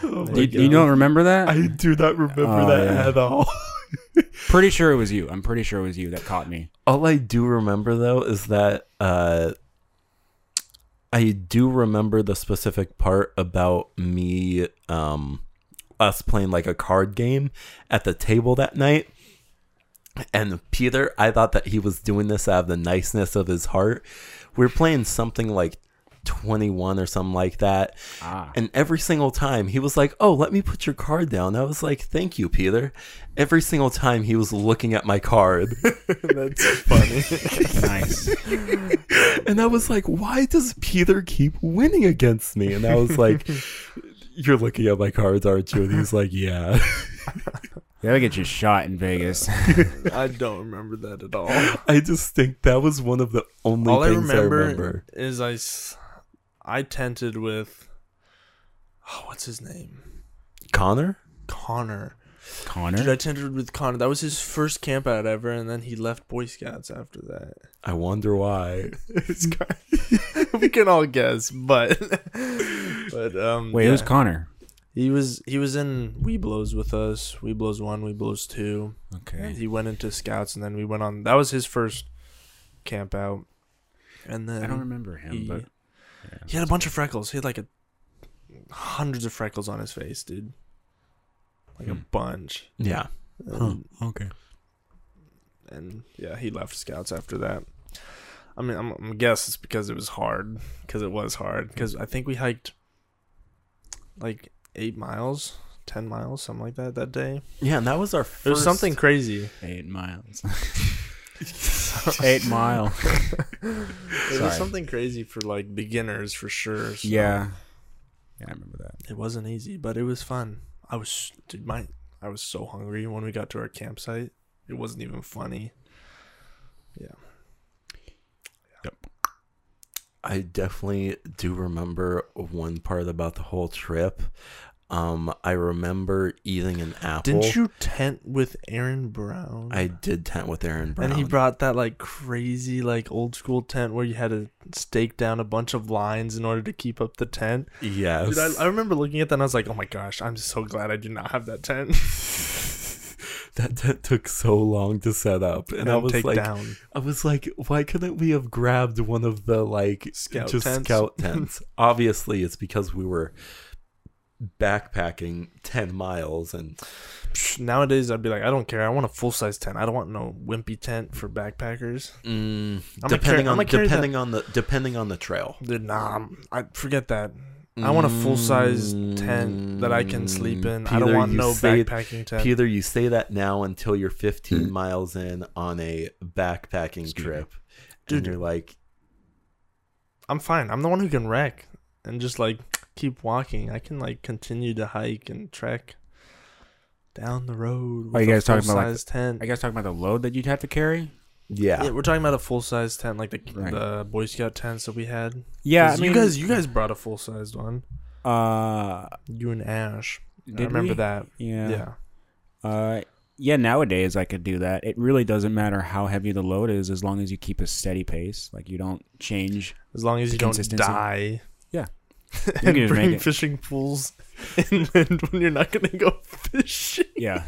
Oh my You, you don't remember that? I do not remember Oh, that yeah. at all. pretty sure it was you. I'm pretty sure it was you that caught me. All I do remember though is that uh, I do remember the specific part about me, um, us playing like a card game at the table that night. And Peter, I thought that he was doing this out of the niceness of his heart. We were playing something like 21 or something like that. Ah. And every single time he was like, Oh, let me put your card down. I was like, Thank you, Peter. Every single time he was looking at my card. That's funny. nice. And I was like, why does Peter keep winning against me? And I was like, you're looking at my cards, aren't you? And he's like, yeah. You gotta get you shot in Vegas. I don't remember that at all. I just think that was one of the only all things I remember, remember. is I tented with, oh, what's his name? Connor? Connor. Connor. Dude, I tented with Connor. That was his first camp out ever, and then he left Boy Scouts after that. I wonder why. It's kind we can all guess, but but um. Wait, yeah. who's Connor? He was he was in Webelos with us. Webelos one, Webelos two. And Okay. he went into Scouts, and then we went on. That was his first camp out. And then I don't remember him, he, but he had a bunch of freckles. He had like a hundreds of freckles on his face, dude. Like a Hmm. bunch. Yeah. And, okay. and yeah, he left Scouts after that. I mean, I'm, I'm guess it's because it was hard. Because it was hard. Because I think we hiked like eight miles, ten miles, something like that that day. Yeah, and that was our first. It was something crazy. Eight miles. Eight mile. It was something crazy for like beginners for sure. so Yeah. Yeah, I remember that. it wasn't easy, but it was fun. I was, dude, my, I was so hungry when we got to our campsite. It wasn't even funny. Yeah. I definitely do remember one part about the whole trip. Um, I remember eating an apple. Didn't you tent with Aaron Brown? I did tent with Aaron Brown. And he brought that like crazy like old school tent where you had to stake down a bunch of lines in order to keep up the tent. Yes. Dude, I, I remember looking at that and I was like, oh my gosh, I'm so glad I do not have that tent. that tent took so long to set up, and, I was like, down. I was like, why couldn't we have grabbed one of the like Scout just tents? scout tents? Obviously, it's because we were backpacking ten miles, and Psh, Nowadays, I'd be like, I don't care. I want a full size tent. I don't want no wimpy tent for backpackers. mm, depending carry- on depending on the depending on the trail. Dude, nah, I'm- I forget that. I want a full size tent that I can sleep in. I don't Mm, want no say- backpacking tent. Peter, you say that now until you're 15 miles in on a backpacking Excuse me. trip, Dude. and you're like, I'm fine. I'm the one who can wreck and just like keep walking. I can like continue to hike and trek down the road. Are you with a guys talking about, like, full-size tent? I guess talking about the load that you'd have to carry. Yeah, yeah, we're talking about a full size tent, like the Right. the Boy Scout tents that we had. Yeah, I 'Cause mean, you guys, you guys brought a full sized one. Uh, You and Ash. did I remember we? that. Yeah. Yeah. Uh, yeah. Nowadays, I could do that. It really doesn't matter how heavy the load is, as long as you keep a steady pace. Like you don't change. As long as The you don't die. Yeah. and can bring fishing pools inland when you're not gonna go fishing. Yeah.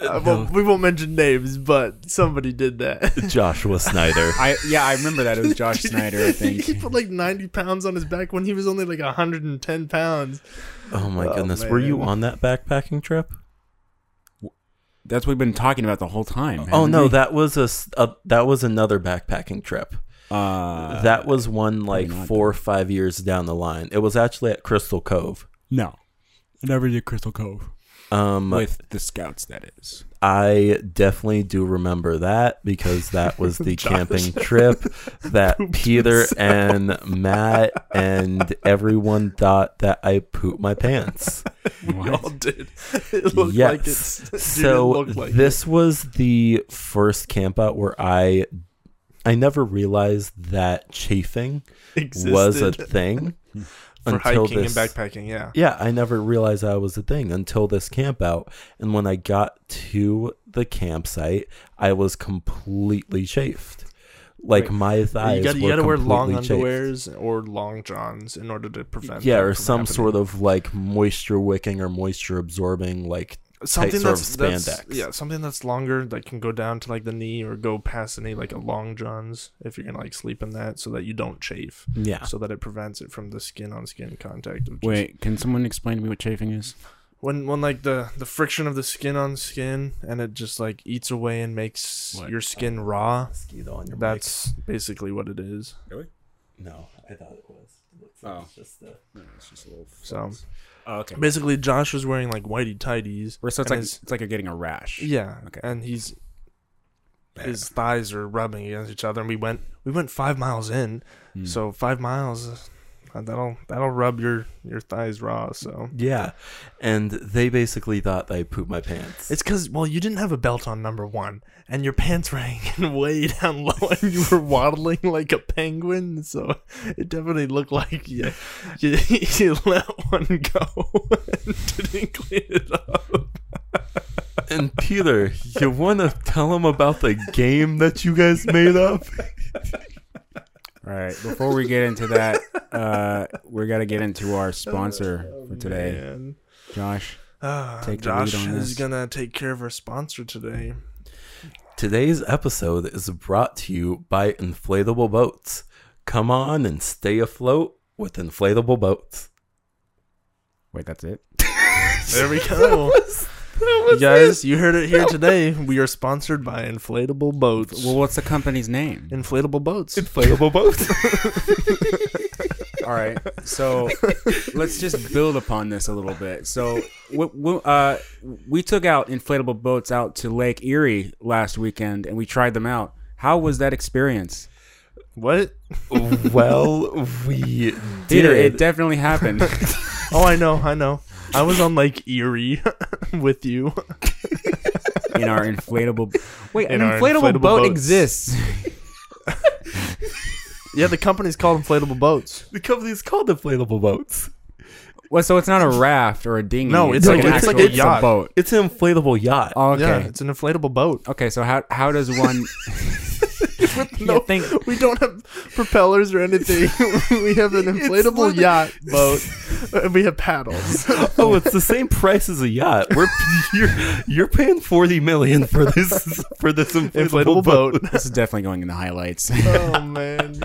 Uh, well, we won't mention names, but somebody did that. Joshua Snyder. I yeah, I remember that. It was Josh Snyder, I think. he put like 90 pounds on his back when he was only like 110 pounds. Oh my Oh, goodness, were you on that backpacking trip? That's what we've been talking about the whole time. Oh no, we? that was a, s- a- that was another backpacking trip. uh, that was one like four or five years down the line. It was actually at Crystal Cove. no. I never did Crystal Cove Um, with the scouts. That is. I definitely do remember that because that was the camping trip that Peter himself. and Matt and everyone thought that I pooped my pants. We What? all did. It looked yes. like it so like this was the first camp out where I I never realized that chafing it was a thing for until hiking this and backpacking. Yeah. yeah, I never realized that was a thing until this camp out. And when I got to the campsite, I was completely chafed. Like Right. my thighs you got were to wear long chafed. underwears or long johns in order to prevent. Yeah, or some happening. sort of like moisture wicking or moisture absorbing like something sort of that's, that's yeah something that's longer that can go down to like the knee or go past the knee like a long johns if you're gonna like sleep in that so that you don't chafe Yeah. so that it prevents it from the skin on skin contact of just- Wait, can someone explain to me what chafing is? when when like the the friction of the skin on skin and it just like eats away and makes What? your skin raw Mosquito on your that's basically what it is Really? no. I thought it was. It looks like like it's it's just a. it's just a little. so Oh, okay. basically josh was wearing like whitey tighties Where so it's like his- it's like you're getting a rash. yeah Okay. and he's his thighs are rubbing against each other and we went we went five miles in Hmm. so five miles Uh, that'll that'll rub your your thighs raw so Yeah, and they basically thought I pooped my pants. it's because well you didn't have a belt on number one and your pants were hanging way down low and you were waddling like a penguin so it definitely looked like you you, you let one go and didn't clean it up and Peter, you want to tell them about the game that you guys made up? All right. Before we get into that, uh, we got to get into our sponsor for today, Man. Josh. Ah, Take the lead Josh on is this. gonna take care of our sponsor today. Today's episode is brought to you by Inflatable Boats. Come on and stay afloat with inflatable boats. Wait, that's it. There we go. You guys, you heard it here today. We are sponsored by Inflatable Boats. Well, what's the company's name? Inflatable Boats. Inflatable boats. All right. So let's just build upon this a little bit. So we, we, uh, we took out inflatable boats out to Lake Erie last weekend, and we tried them out. How was that experience? What? well, we Peter, did. it definitely happened. Oh, I know, I know. I was on Lake Erie with you. in our inflatable. Wait, In an our inflatable, inflatable boat boats. exists. Yeah, the company's called Inflatable Boats. the company's called Inflatable Boats. Well, so it's not a raft or a dinghy. No, it's like- an it's like actual- a yacht. boat. It's an inflatable yacht. Oh, okay. Yeah, it's an inflatable boat. Okay, so how how does one? No, You think we don't have propellers or anything. we have an inflatable literally- yacht boat. And we have paddles. oh, it's the same price as a yacht. We're you're, you're paying forty million for this for this inflatable, inflatable boat. boat. this is definitely going in the highlights. oh man.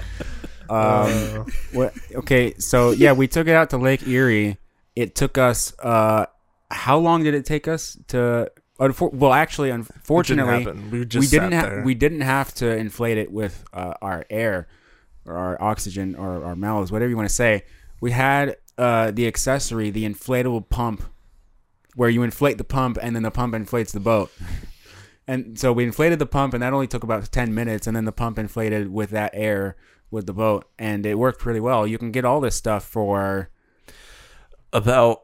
Um, Uh, what, okay, so yeah, we took it out to Lake Erie. It took us. Uh, how long did it take us to? Unfor- well, actually, it didn't unfortunately. We just we didn't have we didn't have to inflate it with uh, our air or our oxygen or our mouths, whatever you want to say. We had uh, the accessory, the inflatable pump, where you inflate the pump and then the pump inflates the boat. And so we inflated the pump, and that only took about ten minutes. And then the pump inflated with that air with the boat, and it worked pretty well. You can get all this stuff for About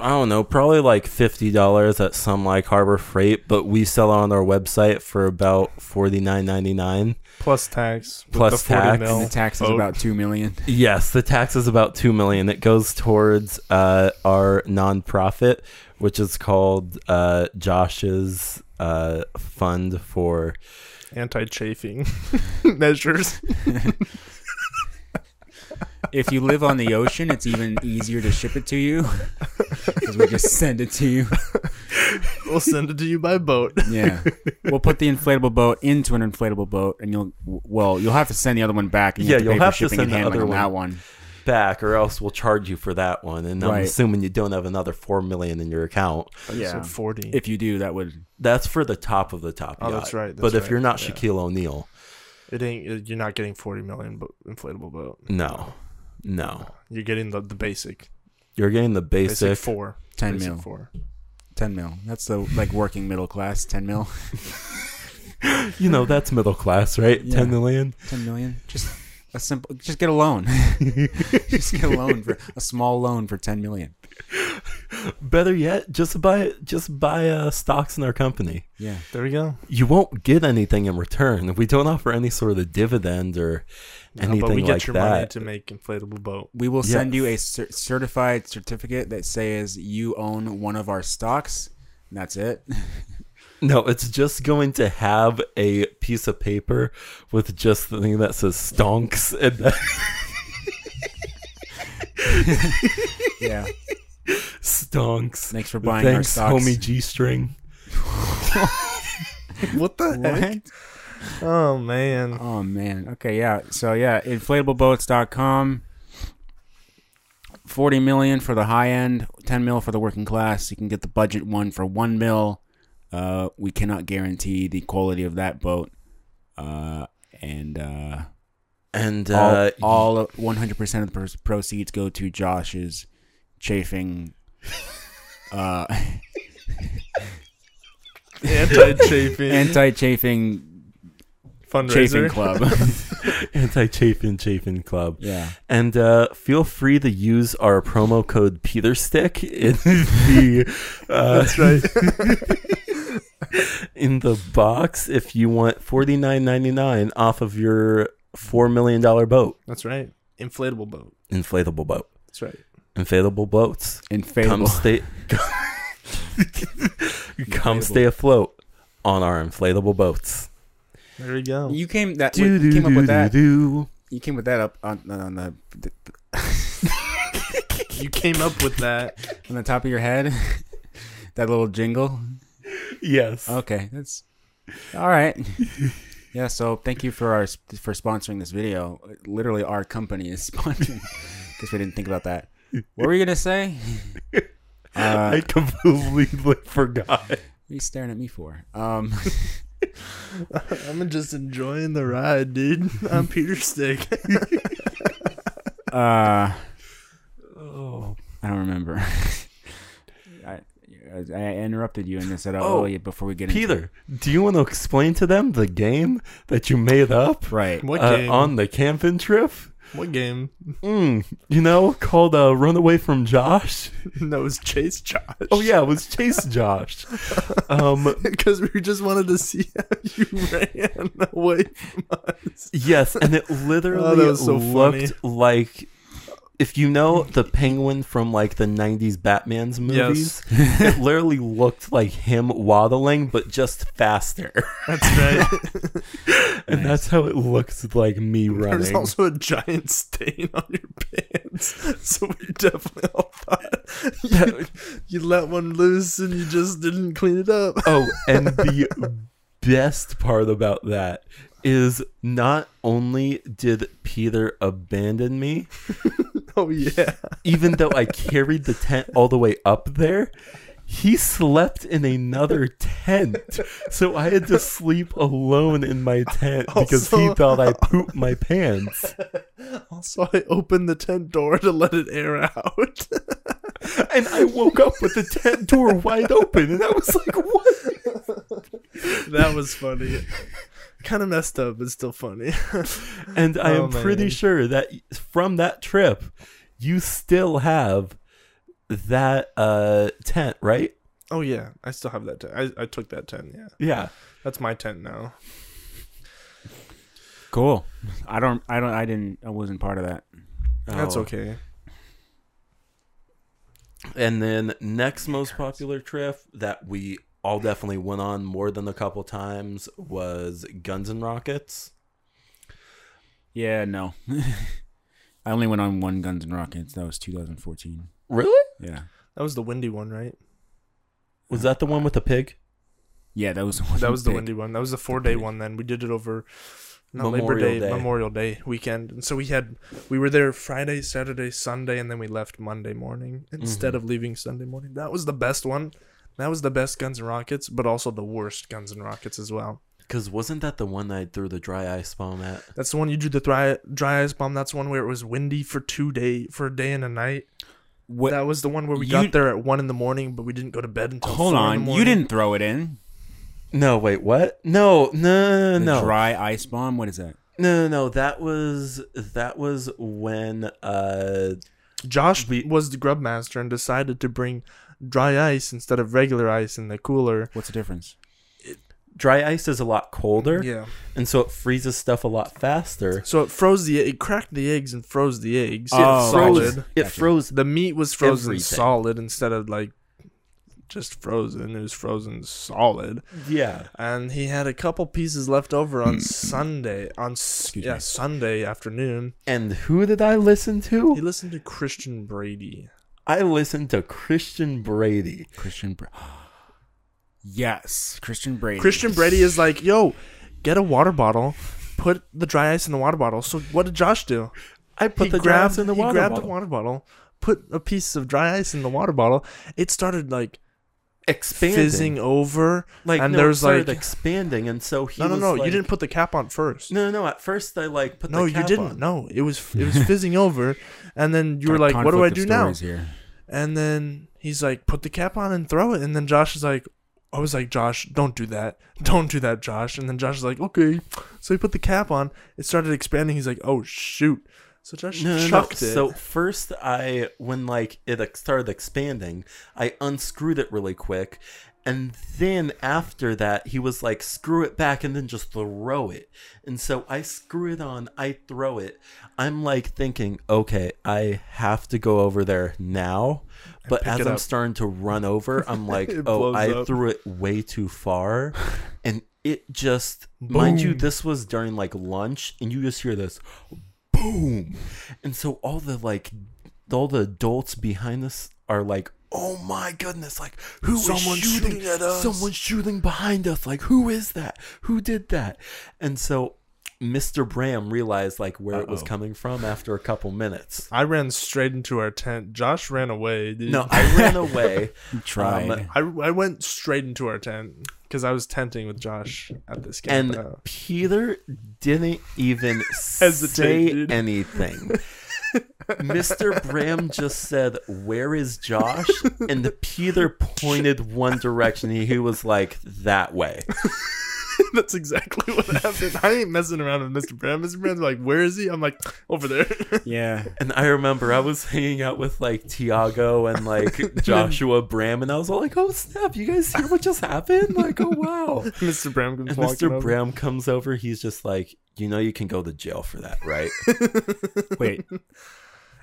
I don't know, probably like fifty dollars at some like Harbor Freight, but we sell it on our website for about forty nine ninety nine. plus tax. Plus the tax. and the tax is boat. about two million. Yes, the tax is about two million. It goes towards uh, our nonprofit, which is called uh, Josh's uh, fund for. anti-chafing measures. If you live on the ocean, it's even easier to ship it to you because we just send it to you. we'll send it to you by boat. Yeah, we'll put the inflatable boat into an inflatable boat, and you'll well, you'll have to send the other one back. And you Yeah, have to you'll pay have to shipping and send the other on that one. back, or else we'll charge you for that one. And I'm Right. assuming you don't have another four million in your account. Yeah. So 40. If you do, that would That's for the top of the top. Oh, yacht. that's right, but if right, you're not yeah. Shaquille O'Neal, it ain't you're not getting 40 million inflatable boat. no, no, You're getting the, the basic. you're getting the Basic, basic. 4. 10 basic mil. 4. 10 mil. That's the like working middle class. 10 mil. you know, that's middle class, right? Yeah. Ten million. 10 million. Just a simple. Just get a loan. just get a loan for a small loan for 10 million. Better yet, just buy just buy uh, stocks in our company. Yeah. There we go. You won't get anything in return. We don't offer any sort of dividend or No, anything but we get like your money to make inflatable boat. We will send you a cer- certified certificate that says you own one of our stocks. And that's it. No, it's just going to have a piece of paper with just the thing that says stonks and that, Yeah. Stonks. Thanks for buying our Thanks, stocks. homie G string. what the heck? What? Oh man. Oh man. Okay, yeah. So yeah, inflatableBoats.com. 40 million for the high end, 10 mil for the working class. You can get the budget one for 1 mil. Uh, we cannot guarantee the quality of that boat. Uh, and uh, And all, uh, all of- 100% of the proceeds go to Josh's chafing uh, Anti-chafing anti-chafing fundraiser. chafing club. anti chafin chafin club. yeah. And uh, feel free to use our promo code PeterStick in the uh, That's right. in the box if you want forty nine ninety nine off of your four million dollar boat, That's right. Inflatable boat. inflatable boat, That's right. inflatable boats. Come Inflatable. stay, come stay afloat on our inflatable boats. There we go. You came that Do, you do, came up with do, that. do. You came with that up on on the, the You came up with that. on the top of your head. that little jingle. Yes. Okay, that's all right. Yeah, so thank you for our for sponsoring this video. Literally, our company is sponsoring because we didn't think about that. What were you gonna say? Uh, I completely forgot. what are you staring at me for? Um, I'm just enjoying the ride, dude. I'm Peter Stick. uh, Oh. I don't remember. I, I interrupted you and I said, "Oh, Oh, yeah." Before we get into Peter, do you want to explain to them the game that you made up right? What uh, game? on the camping trip? What game? Mm, you know, called uh, "Run Away from Josh." No, it was Chase Josh. Oh yeah, it was Chase Josh. Um, Because we just wanted to see how you ran away from us. yes, and it literally Oh, so looked funny. like. If you know the penguin from like the '90s Batman's movies, it literally looked like him waddling, but just faster. That's right. and that's how it looks like me running. There's also a giant stain on your pants. So we definitely all thought you, you let one loose and you just didn't clean it up. Oh, and the best part about that is not only did Peter abandon me, Oh, yeah. even though I carried the tent all the way up there, he slept in another tent. So I had to sleep alone in my tent because he thought I pooped my pants. Also, I opened the tent door to let it air out. And I woke up with the tent door wide open and I was like, what? that was funny. Kind of messed up, but still funny. And I Oh, am pretty man. sure that from that trip, you still have that uh tent, right? oh, yeah. I still have that tent. I, I took that tent, yeah. Yeah. That's my tent now. Cool. I don't. I don't. I didn't. I wasn't part of that. That's Oh. okay. And then next most popular trip that we all definitely went on more than a couple times was Guns and Rockets. Yeah. No. I only went on one Guns and Rockets. That was 2014. Really? Yeah. That was the windy one, right? Was that the one with the pig? Yeah. That was. The one That was the big. windy one. That was the four day big. one. Then we did it over not Labor Memorial Day, Day. Memorial Day weekend. And so we had we were there Friday, Saturday, Sunday, and then we left Monday morning instead Mm-hmm. of leaving Sunday morning. That was the best one. That was the best Guns and Rockets, but also the worst Guns and Rockets as well. Because wasn't that the one that I threw the dry ice bomb at? That's the one you drew the dry dry ice bomb. That's one where it was windy for two day for a day and a night. What? that was the one where we you- got there at one in the morning, but we didn't go to bed until hold four in the on. You didn't throw it in. No, wait, what? No, no, The no, no, dry ice bomb. What is that? no, no. That was that was when uh Josh We- was the grub master and decided to bring dry ice instead of regular ice in the cooler. What's the difference? dry ice is a lot colder, Yeah. and so it freezes stuff a lot faster. So it froze the it cracked the eggs and froze the eggs. Oh, it froze. gotcha. It froze The meat was frozen Everything. solid instead of like just frozen. It was frozen solid. Yeah. And he had a couple pieces left over on Sunday on Excuse yeah me. Sunday afternoon. And who did I listen to? He listened to Christian Brady. I listened to Christian Brady. Christian. Brady. yes, Christian Brady. Christian Brady is like, yo, get a water bottle, put the dry ice in the water bottle. So what did Josh do? I put he the grabbed grass in the he water grabbed bottle. the water bottle, put a piece of dry ice in the water bottle. It started like expanding. fizzing over, Like and no, there it started like expanding, and so he no, no, was no. like- you didn't put the cap on first. No, no, no. At first, I like put the cap No, you didn't. on. No, it was it was fizzing over, and then you were like, "What do I do now?" Here. And then he's like, "Put the cap on and throw it." And then Josh is like, "I was like, Josh, don't do that, don't do that, Josh." And then Josh is like, "Okay." So he put the cap on. It started expanding. He's like, "Oh shoot!" So Josh No, no, no. chucked it. So first, I when like it started expanding, I unscrewed it really quick, and then after that, he was like, "Screw it back," and then just throw it. And so I screw it on, I throw it. I'm like thinking, okay, I have to go over there now. But as I'm up. starting to run over, I'm like, oh, I up. threw it way too far, and it just, mind you, this was during like lunch, and you just hear this boom. And so all the like all the adults behind us are like oh my goodness like who Someone's shooting, shooting at us." someone's shooting behind us. Like who is that? Who did that? And so mr bram realized like where it was coming from after a couple minutes I ran straight into our tent. Josh ran away. Dude. no i ran away He tried. Um, I, I went straight into our tent because I was tenting with Josh at this game. and Uh, Peter didn't even Hesitate, say anything. Mr. Bram just said, "Where is Josh?" And the Peter pointed one direction. He, he was like, "That way." that's exactly what happened. I ain't messing around with Mr. Bram. Mr. Bram's like, "Where is he?" I'm like, "Over there." yeah. And I remember I was hanging out with like Tiago and like Joshua Bram, and I was all like, "Oh snap! You guys hear what just happened? Like, oh wow!" Mr. Bram comes And walking Mr. over. Bram comes over. He's just like, "You know, you can go to jail for that, right?" Wait.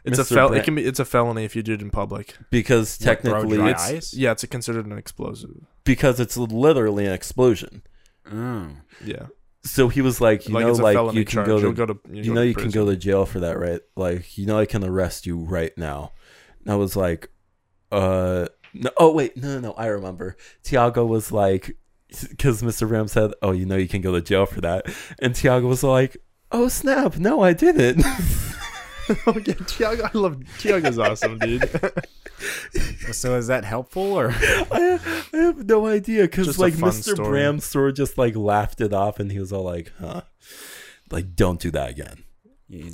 It's a Mr. fel- Bram- It can be. It's a felony if you do it in public. Because What, throw technically, dry it's ice? Yeah, it's considered an explosive. because it's literally an explosion. Oh. Yeah, So he was like, you like know, like you can go to, go to. you know, you can go to jail for that, right? Like, you know, I can arrest you right now. And I was like, uh, no, oh wait, no, no, no, I remember. Tiago was like, because Mr. Bram said, oh, you know, you can go to jail for that, and Tiago was like, oh snap, no, I didn't. oh yeah, Tiago. I love Tiago's awesome, dude. So is that helpful or? I, I have no idea because Just like Mr. story. Bram sort of just like laughed it off, and he was all like, huh, like don't do that again. Yeah.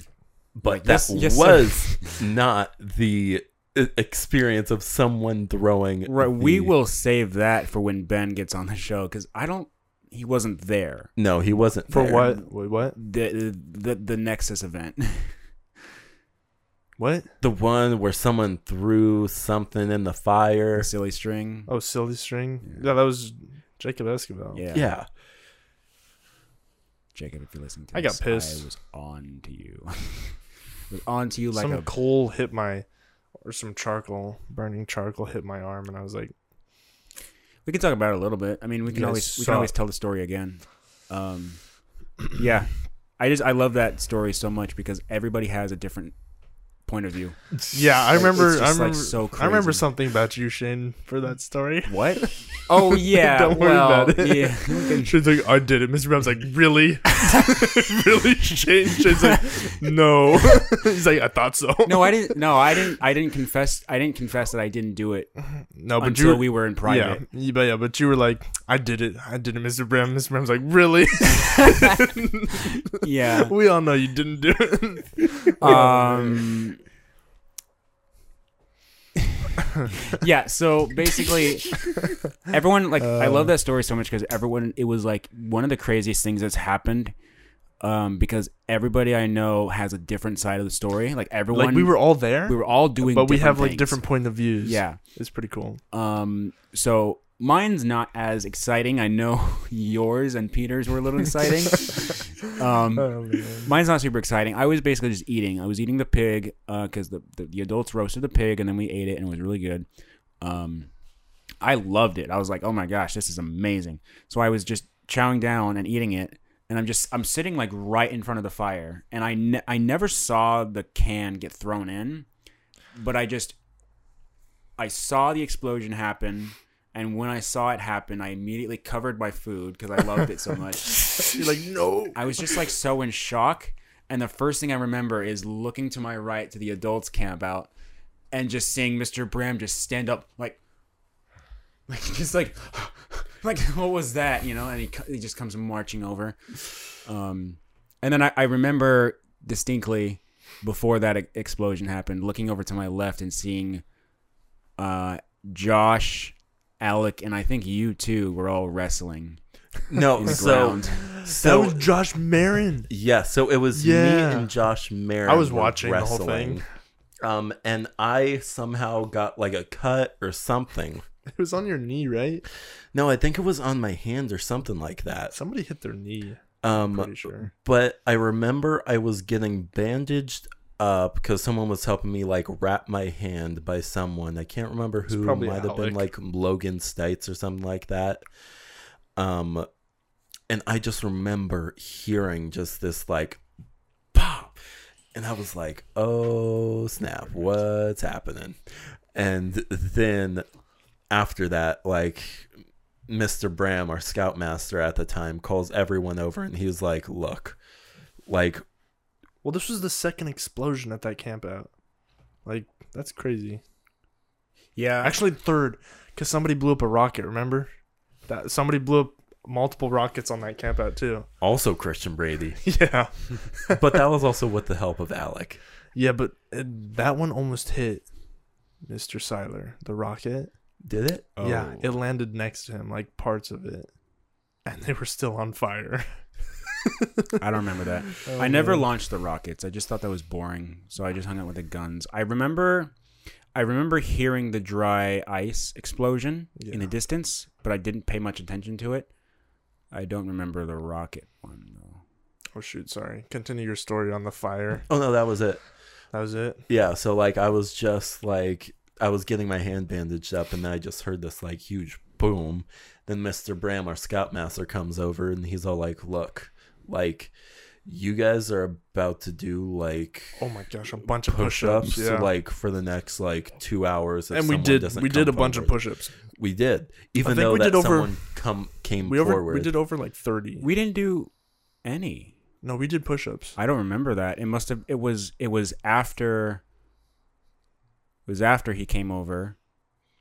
but Like, that yes- yes, sir. was not the e- experience of someone throwing. Right. We will save that for when Ben gets on the show because I don't. He wasn't there. No, he wasn't For there. what? What? The the the Nexus event. What? The one where someone threw something in the fire. Silly string. Oh, silly string. Yeah, that was Jacob Escobar. Yeah. Yeah, Jacob, if you're listening to this. I got pissed. I was on to you. was on to you like some a coal hit my, or some charcoal, burning charcoal hit my arm, and I was like, We can talk about it a little bit. I mean, we can always guys we can always tell the story again. Um, yeah, I just I love that story so much because everybody has a different point of view. yeah, I remember, it's I just, like, remember, so I remember something about you, Shane, for that story. What? Oh yeah, Don't worry well, about it. yeah. Shane's like, I did it. Mr. Brown's like, really? really? Shane, Shane's like, no. He's like, I thought so. no, I didn't. No, I didn't. I didn't confess. I didn't confess that I didn't do it no, but until you, we were in private. yeah, but yeah, but you were like, I did it. I did it, Mr. Brown. Mr. Brown's like, really? Yeah. we all know you didn't do it. Um. yeah. So basically, everyone like I love that story so much because everyone it was like one of the craziest things that's happened. Um, because everybody I know has a different side of the story. Like everyone, like we were all there, we were all doing, but we have like different point of views. Yeah. it's pretty cool. Um, so mine's not as exciting. I know yours and Peter's were a little exciting. um, Oh, mine's not super exciting. I was basically just eating. I was eating the pig because the, the the adults roasted the pig and then we ate it and it was really good. Um, I loved it. I was like, oh my gosh, this is amazing. So I was just chowing down and eating it. And I'm just I'm sitting like right in front of the fire, and I ne- I never saw the can get thrown in, but I just I saw the explosion happen, and when I saw it happen, I immediately covered my food because I loved it so much. You're like, no. I was just like so in shock. And the first thing I remember is looking to my right to the adults camp out and just seeing Mr. Bram just stand up like like just like like what was that, you know? And he he just comes marching over. Um and then I, I remember distinctly before that explosion happened looking over to my left and seeing uh Josh, Alec, and I think you too were all wrestling No, in the so ground. so that was Josh Marin. yeah, so it was Yeah. me and Josh Marin. I was were watching the whole thing. Um, and I somehow got like a cut or something. It was on your knee, right? No, I think it was on my hand or something like that. Somebody hit their knee. Um, Pretty sure. but I remember I was getting bandaged up because someone was helping me like wrap my hand by someone. I can't remember who. Might have been like Logan Stites or something like that. Um, and I just remember hearing just this like pop, and I was like, "Oh snap! What's happening?" And then after that, like Mr. Bram, our scoutmaster at the time, calls everyone over and he was like, Look, like, Well, this was the second explosion at that camp out. Like, that's crazy. Yeah. Actually, third, because somebody blew up a rocket. Remember that somebody blew up multiple rockets on that camp out too. also Christian Brady. Yeah, but that was also with the help of Alec. yeah, but it, that one almost hit Mr. Seiler, the rocket. Did it? Yeah, Oh. it landed next to him, like parts of it, and they were still on fire. I don't remember that. Oh, I never man. launched the rockets. I just thought that was boring, so I just hung out with the guns. I remember, I remember hearing the dry ice explosion in the distance, but I didn't pay much attention to it. I don't remember the rocket one though. Oh shoot, sorry. Continue your story on the fire. Oh, no, that was it. That was it. Yeah, so like I was just like, I was getting my hand bandaged up and then I just heard this like huge boom. Then Mr. Bram, our scoutmaster, comes over and he's all like, Look, like, you guys are about to do like Oh my gosh, a bunch of push-ups push-ups. Yeah. like for the next like two hours if and we did we did a come bunch of forward. push-ups. we did even think though we that did over- someone come came We over forward we did over like 30. We didn't do any. no, we did push-ups. I don't remember that. It must have. It was. It was after. It was after he came over,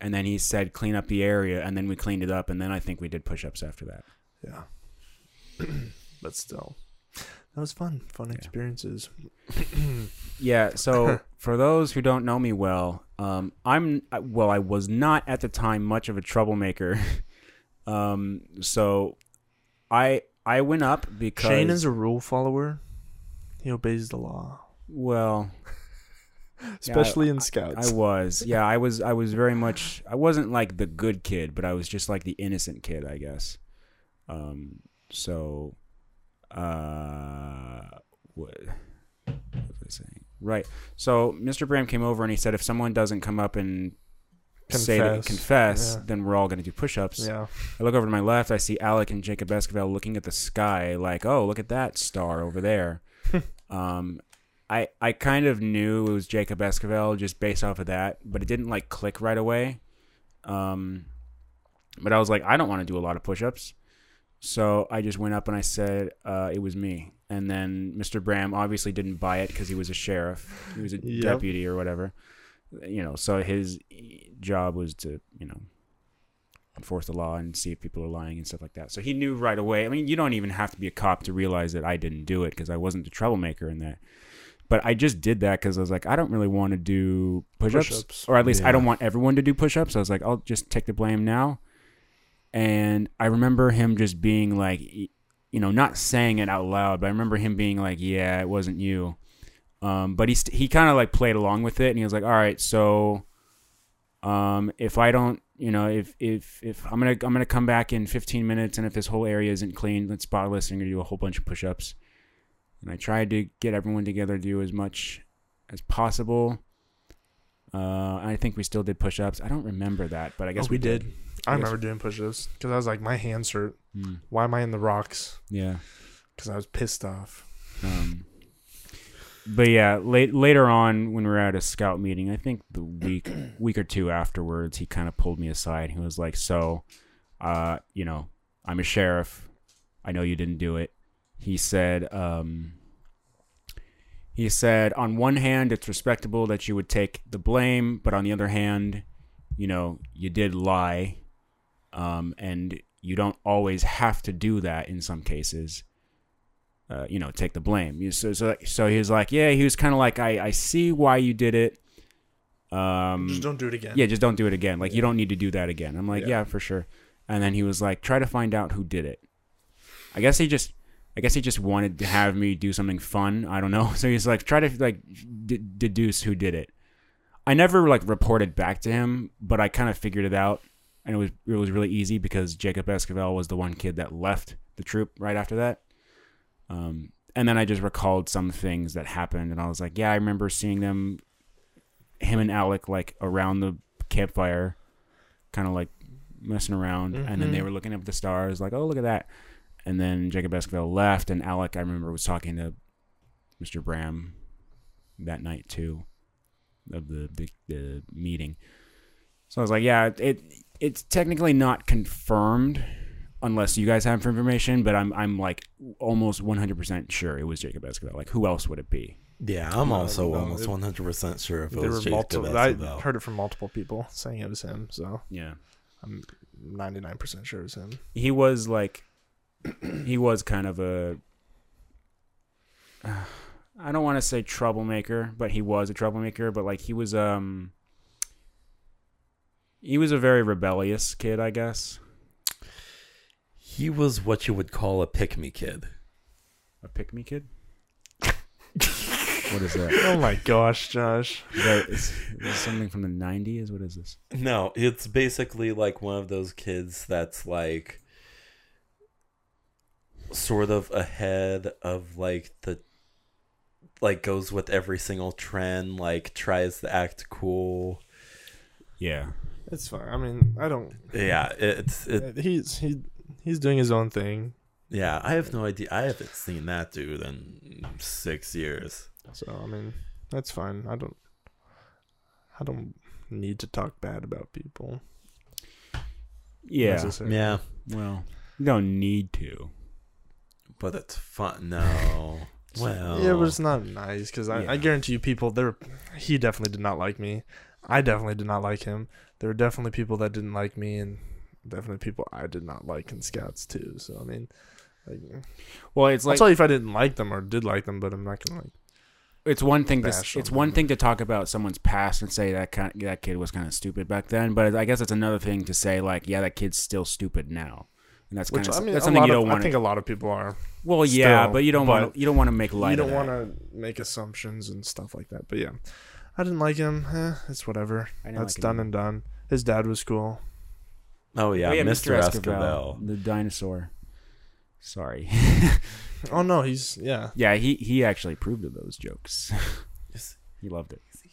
and then he said clean up the area, and then we cleaned it up, and then I think we did push-ups after that. Yeah. but still. That was fun. Fun experiences. Yeah. So for those who don't know me well, um, I'm well. I was not at the time much of a troublemaker. um, so I I went up because Shane is a rule follower. He obeys the law, well. especially in scouts I scouts. was. Yeah, I was I was very much I wasn't like the good kid, but I was just like the innocent kid, I guess. Um so uh what, what was I saying? Right. So Mr. Bram came over and he said if someone doesn't come up and say that Confess. confess, Yeah. then we're all going to do push-ups. yeah. I look over to my left, I see Alec and Jacob Esquivel looking at the sky like, "Oh, look at that star over there." um I I kind of knew it was Jacob Esquivel just based off of that, but it didn't like click right away. Um but I was like, I don't want to do a lot of push-ups. So I just went up and I said uh, it was me. And then Mr. Bram obviously didn't buy it because he was a sheriff. He was a Yep. deputy or whatever. You know, so his job was to, you know, enforce the law and see if people are lying and stuff like that. So he knew right away. I mean, you don't even have to be a cop to realize that I didn't do it because I wasn't the troublemaker in that. But I just did that because I was like, I don't really want to do push-ups, Push-ups. or at least I don't want everyone to do push-ups. I was like, I'll just take the blame now. And I remember him just being like, you know, not saying it out loud, but I remember him being like, "Yeah, it wasn't you." Um, but he st- he kind of like played along with it, and he was like, "All right, so um, if I don't, you know, if if if I'm gonna I'm gonna come back in 15 minutes, and if this whole area isn't clean, and spotless, I'm gonna do a whole bunch of push-ups." And I tried to get everyone together to do as much as possible. Uh, I think we still did push-ups. I don't remember that, but I guess oh, we did. I I remember doing push-ups because I was like, my hands hurt. Hmm. Why am I in the rocks? yeah. Because I was pissed off. Um, but yeah, late, later on when we were at a scout meeting, I think the week week or two afterwards, he kind of pulled me aside. He was like, "So, uh, you know, I'm a sheriff. I know you didn't do it." He said, um, he said, on one hand, it's respectable that you would take the blame, but on the other hand, you know, you did lie, um, and you don't always have to do that in some cases. Uh, you know, take the blame. So, so, so he was like, yeah, he was kind of like, I, I see why you did it. Um, Just don't do it again. yeah, just don't do it again. Like you don't need to do that again. I'm like, Yeah. yeah. for sure. And then he was like, try to find out who did it. I guess he just, I guess he just wanted to have me do something fun. I don't know. So he's like, try to like d- deduce who did it. I never like reported back to him, but I kind of figured it out, and it was it was really easy because Jacob Esquivel was the one kid that left the troop right after that. Um, and then I just recalled some things that happened, and I was like, yeah, I remember seeing them, him and Alec like around the campfire, kind of like messing around, and then they Mhm. were looking up at the stars, like, oh look at that. And then Jacob Esquivel left, and Alec, I remember, was talking to Mr. Bram that night too, of the the, the meeting. So I was like, yeah, it it's technically not confirmed unless you guys have information, but I'm I'm like almost 100% sure it was Jacob Esquivel. Like who else would it be? Yeah, I'm also no, almost it- 100% sure if it there was were Jacob multiple. I Esquivel. heard it from multiple people saying it was him. So Yeah. I'm 99 percent sure it was him. He was like he was kind of a I don't want to say troublemaker, but he was a troublemaker, but like he was um he was a very rebellious kid, I guess. He was what you would call a pick-me kid. A pick me kid? what is that? Oh my gosh, Josh. Is that is, is this something from the 90s? What is this? No, it's basically like one of those kids that's like sort of ahead of like the like goes with every single trend, like tries to act cool. Yeah. It's fine. I mean, I don't. Yeah, it's it, He's he he's doing his own thing. yeah, I have no idea. I haven't seen that dude in 6 years. So I mean, that's fine. I don't. I don't need to talk bad about people. Yeah. Yeah, Well, you don't need to. but it's fun. No. Well. Yeah, but it's not nice because I, Yeah. I guarantee you, people there. He definitely did not like me. I definitely did not like him. There were definitely people that didn't like me, and definitely people I did not like in scouts too. So I mean, like, Well, it's I'll like tell you if I didn't like them or did like them, but I'm not gonna like. it's one thing to it's on one thing to talk about someone's past and say that kind that kid was kind of stupid back then, but I guess it's another thing to say like, yeah, that kid's still stupid now. And that's kind Which of I mean, that's something you don't I want think a lot of people are. Well, yeah, still, but you don't want to you don't want to make light you don't want to make assumptions and stuff like that. But yeah, I didn't like him. Eh, it's whatever. I didn't That's like him done either. and done. His dad was cool. Oh yeah, yeah, Mr. Esquivel. the dinosaur. Sorry. Oh no, he's yeah. yeah, he he actually approved of those jokes. Is, he loved it. is he,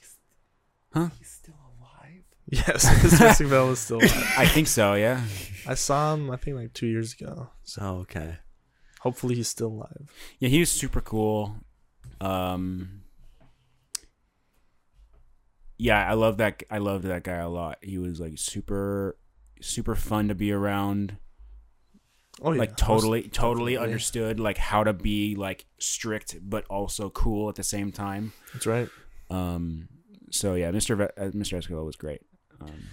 Huh? He's still alive. Yes, Mr. Bell is still. alive. I think so. Yeah. I saw him. I think like two years ago. So Oh, okay. hopefully he's still alive. Yeah, he was super cool. Um, yeah, I love that. I loved that guy a lot. He was like super, super fun to be around. Oh yeah, like totally, most totally definitely. understood like how to be like strict but also cool at the same time. That's right. Um, so yeah, Mr. Ve- uh, Mr. Escobar was great. Um,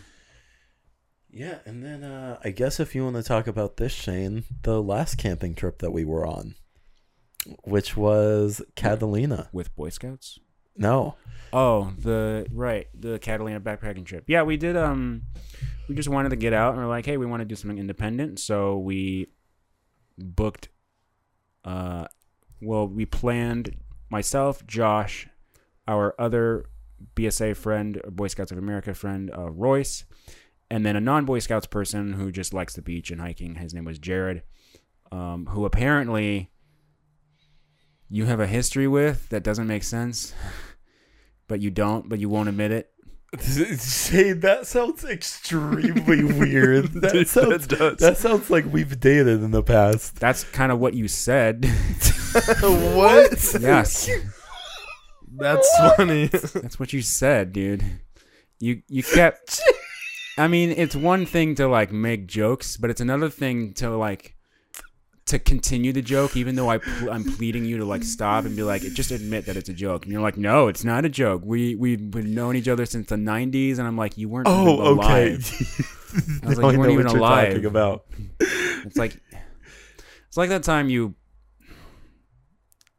Yeah, and then uh, I guess if you want to talk about this, Shane, the last camping trip that we were on, which was Catalina. with Boy Scouts. No. Oh, the right, the Catalina backpacking trip. Yeah, we did. Um, we just wanted to get out, and we're like, hey, we want to do something independent, so we booked. Uh, well, we planned myself, Josh, our other BSA friend, Boy Scouts of America friend, uh, Royce, and then a non-Boy Scouts person who just likes the beach and hiking. His name was Jared, um, who apparently you have a history with that doesn't make sense, but you don't, but you won't admit it. Shane, that sounds extremely weird. That Dude, sounds that that sounds like we've dated in the past. That's kind of what you said. what? yes. That's funny. That's what you said, dude. You you kept. I mean, it's one thing to like make jokes, but it's another thing to like to continue the joke, even though I pl- I'm pleading you to like stop and be like, just admit that it's a joke. And you're like, no, it's not a joke. We we've known each other since the '90s, and I'm like, you weren't. even Oh, okay. I was like, you know weren't even alive. about. It's like it's like that time you.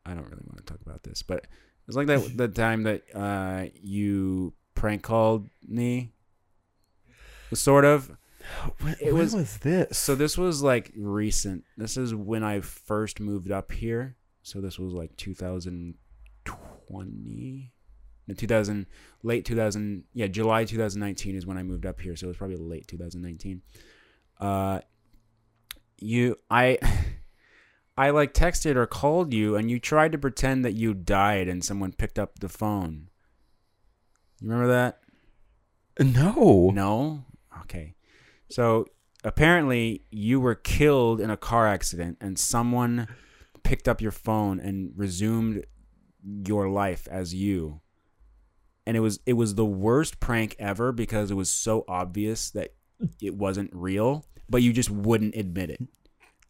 I don't really want to talk about this, but it's like that the time that uh, you prank called me. Sort of. When, It when was- was this? So this was like recent. This is when I first moved up here. So this was like 2020. No, 2000 late 2000 yeah July 2019 is when I moved up here so it was probably late 2019 uh you I I like texted or called you and you tried to pretend that you died and someone picked up the phone you remember that no. no? Okay. So apparently you were killed in a car accident and someone picked up your phone and resumed your life as you. And it was it was the worst prank ever because it was so obvious that it wasn't real, but you just wouldn't admit it.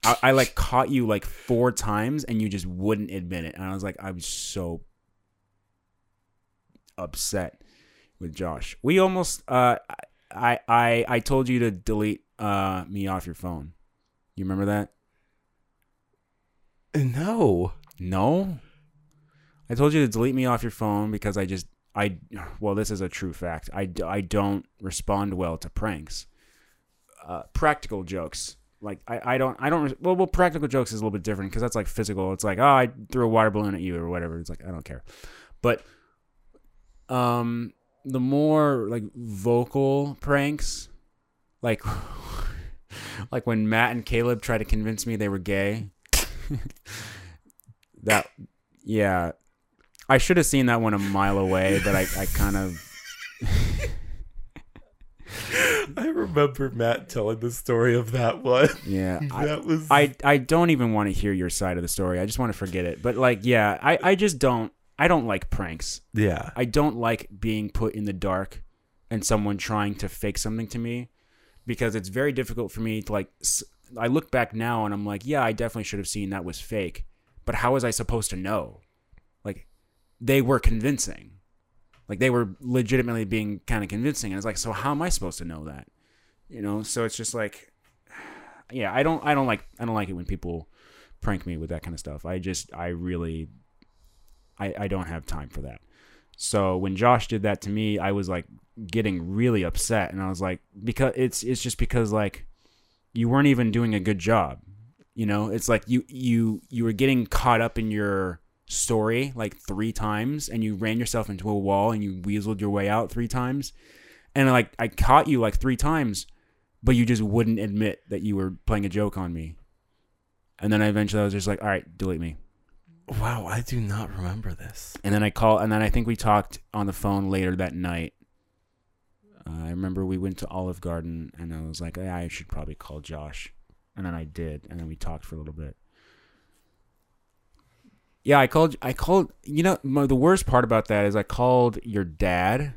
I, I like caught you like four times and you just wouldn't admit it. And I was like, I was so upset with Josh. We almost uh I I I told you to delete uh me off your phone. You remember that? No. No. I told you to delete me off your phone because I just I well this is a true fact. I I don't respond well to pranks. Uh, practical jokes. Like I, I don't I don't well well practical jokes is a little bit different because that's like physical. It's like oh I threw a water balloon at you or whatever. It's like I don't care. But um the more like vocal pranks like like when Matt and Caleb tried to convince me they were gay. that yeah. I should have seen that one a mile away, but I, I kind of I remember Matt telling the story of that one. yeah. I, that was I I don't even want to hear your side of the story. I just want to forget it. But like, yeah, I I just don't I don't like pranks. yeah. I don't like being put in the dark and someone trying to fake something to me because it's very difficult for me to like I look back now and I'm like, yeah, I definitely should have seen that was fake. But how was I supposed to know? Like they were convincing. Like they were legitimately being kind of convincing and it's like, so how am I supposed to know that? You know, so it's just like yeah, I don't I don't like I don't like it when people prank me with that kind of stuff. I just I really I, I don't have time for that. So when Josh did that to me, I was like getting really upset and I was like because it's it's just because like you weren't even doing a good job. You know, it's like you you you were getting caught up in your story like 3 times and you ran yourself into a wall and you weaseled your way out 3 times. And like I caught you like 3 times, but you just wouldn't admit that you were playing a joke on me. And then I eventually I was just like, "All right, delete me." Wow, I do not remember this. And then I call, and then I think we talked on the phone later that night. Uh, I remember we went to Olive Garden, and I was like, yeah, I should probably call Josh, and then I did, and then we talked for a little bit. Yeah, I called. I called. You know, my, the worst part about that is I called your dad,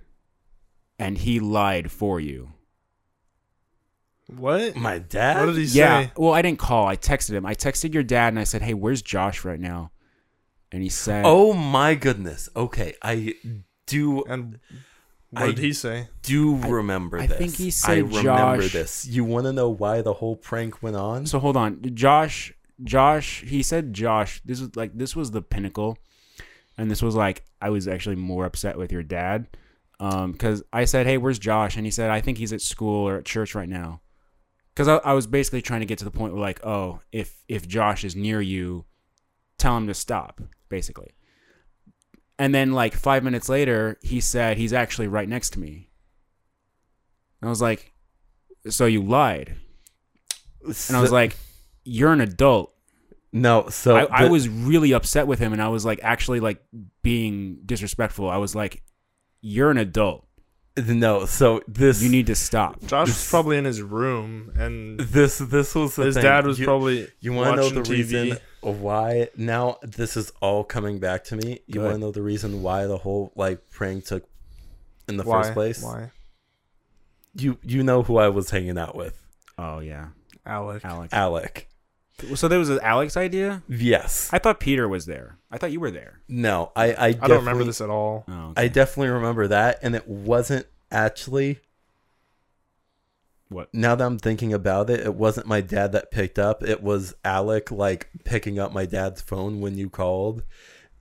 and he lied for you. What? My dad? What did he Yeah. say? Well, I didn't call. I texted him. I texted your dad, and I said, "Hey, where's Josh right now?" And he said, Oh my goodness. Okay, I do And what I- did he say? do remember I this. I think he said. I said remember Josh- this. You want to know why the whole prank went on? So hold on, Josh. Josh. He said Josh. This was like this was the pinnacle, and this was like I was actually more upset with your dad, um, because I said, "Hey, where's Josh?" And he said, "I think he's at school or at church right now." Because I, I was basically trying to get to the point where like, oh, if if Josh is near you, tell him to stop, basically. And then like five minutes later, he said he's actually right next to me. And I was like, so you lied. And I was like, "You're an adult." no. So I, I was really upset with him, and I was like, actually, like being disrespectful. I was like, "You're an adult. No, so this You need to stop. Josh was probably in his room, and this this was the his thing. dad was You- probably You want to know watching the TV. reason why? Now this is all coming back to me. You Go want to know the reason why the whole like prank took in the Why? first place? Why? You you know who I was hanging out with? Oh yeah, Alec. Alex. Alec. So there was an Alex idea. Yes. I thought Peter was there. I thought you were there. No, I I, I don't remember this at all. Oh, I definitely remember that, and it wasn't actually. What? Now that I'm thinking about it, it wasn't my dad that picked up. It was Alec like picking up my dad's phone when you called,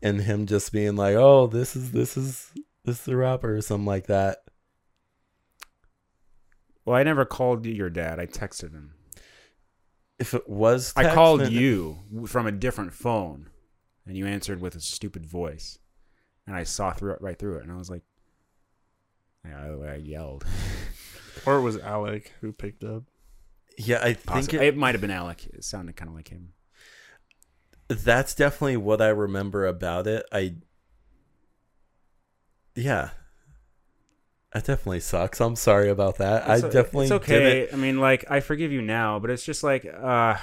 and him just being like, "Oh, this is this is this is the rapper" or something like that. Well, I never called your dad. I texted him. If it was, I called then- you from a different phone, and you answered with a stupid voice, and I saw through it right through it, and I was like, I, I yelled. Or it was Alec who picked up. Yeah, I think Possibly. it, it might have been Alec. It sounded kind of like him. that's definitely what I remember about it. I, yeah, that definitely sucks. I'm sorry about that. I definitely It's didn't- okay. I mean, like, I forgive you now, but it's just like, uh,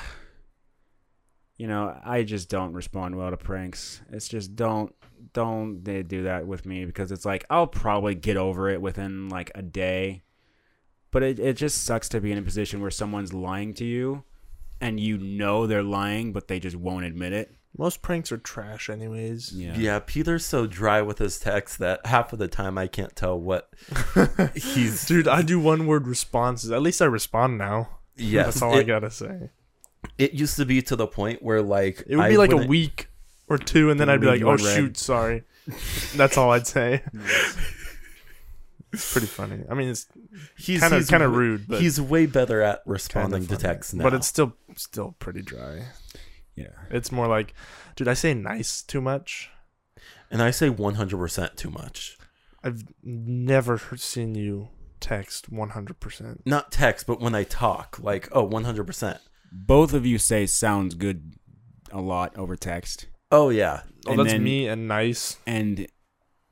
you know, I just don't respond well to pranks. It's just don't, don't they do that with me because it's like I'll probably get over it within like a day, but it it just sucks to be in a position where someone's lying to you, and you know they're lying, but they just won't admit it. Most pranks are trash, anyways. Yeah. Yeah, Peter's so dry with his text that half of the time I can't tell what he's. Dude, I do one word responses. At least I respond now. Yes, That's all I gotta say. It used to be to the point where like It would I be like a week or two, and then I'd be like, "Oh unread." shoot, sorry." That's all I'd say. It's pretty funny. I mean, it's He's kind of kind of rude, but he's way better at responding to texts now. But it's still still pretty dry. Yeah. It's more like, dude, I say nice too much. and I say 100% too much. I've never seen you text 100%. Not text, but when I talk, like oh 100%. Both of you say sounds good a lot over text, Oh yeah, oh, oh, And that's then- me and nice. and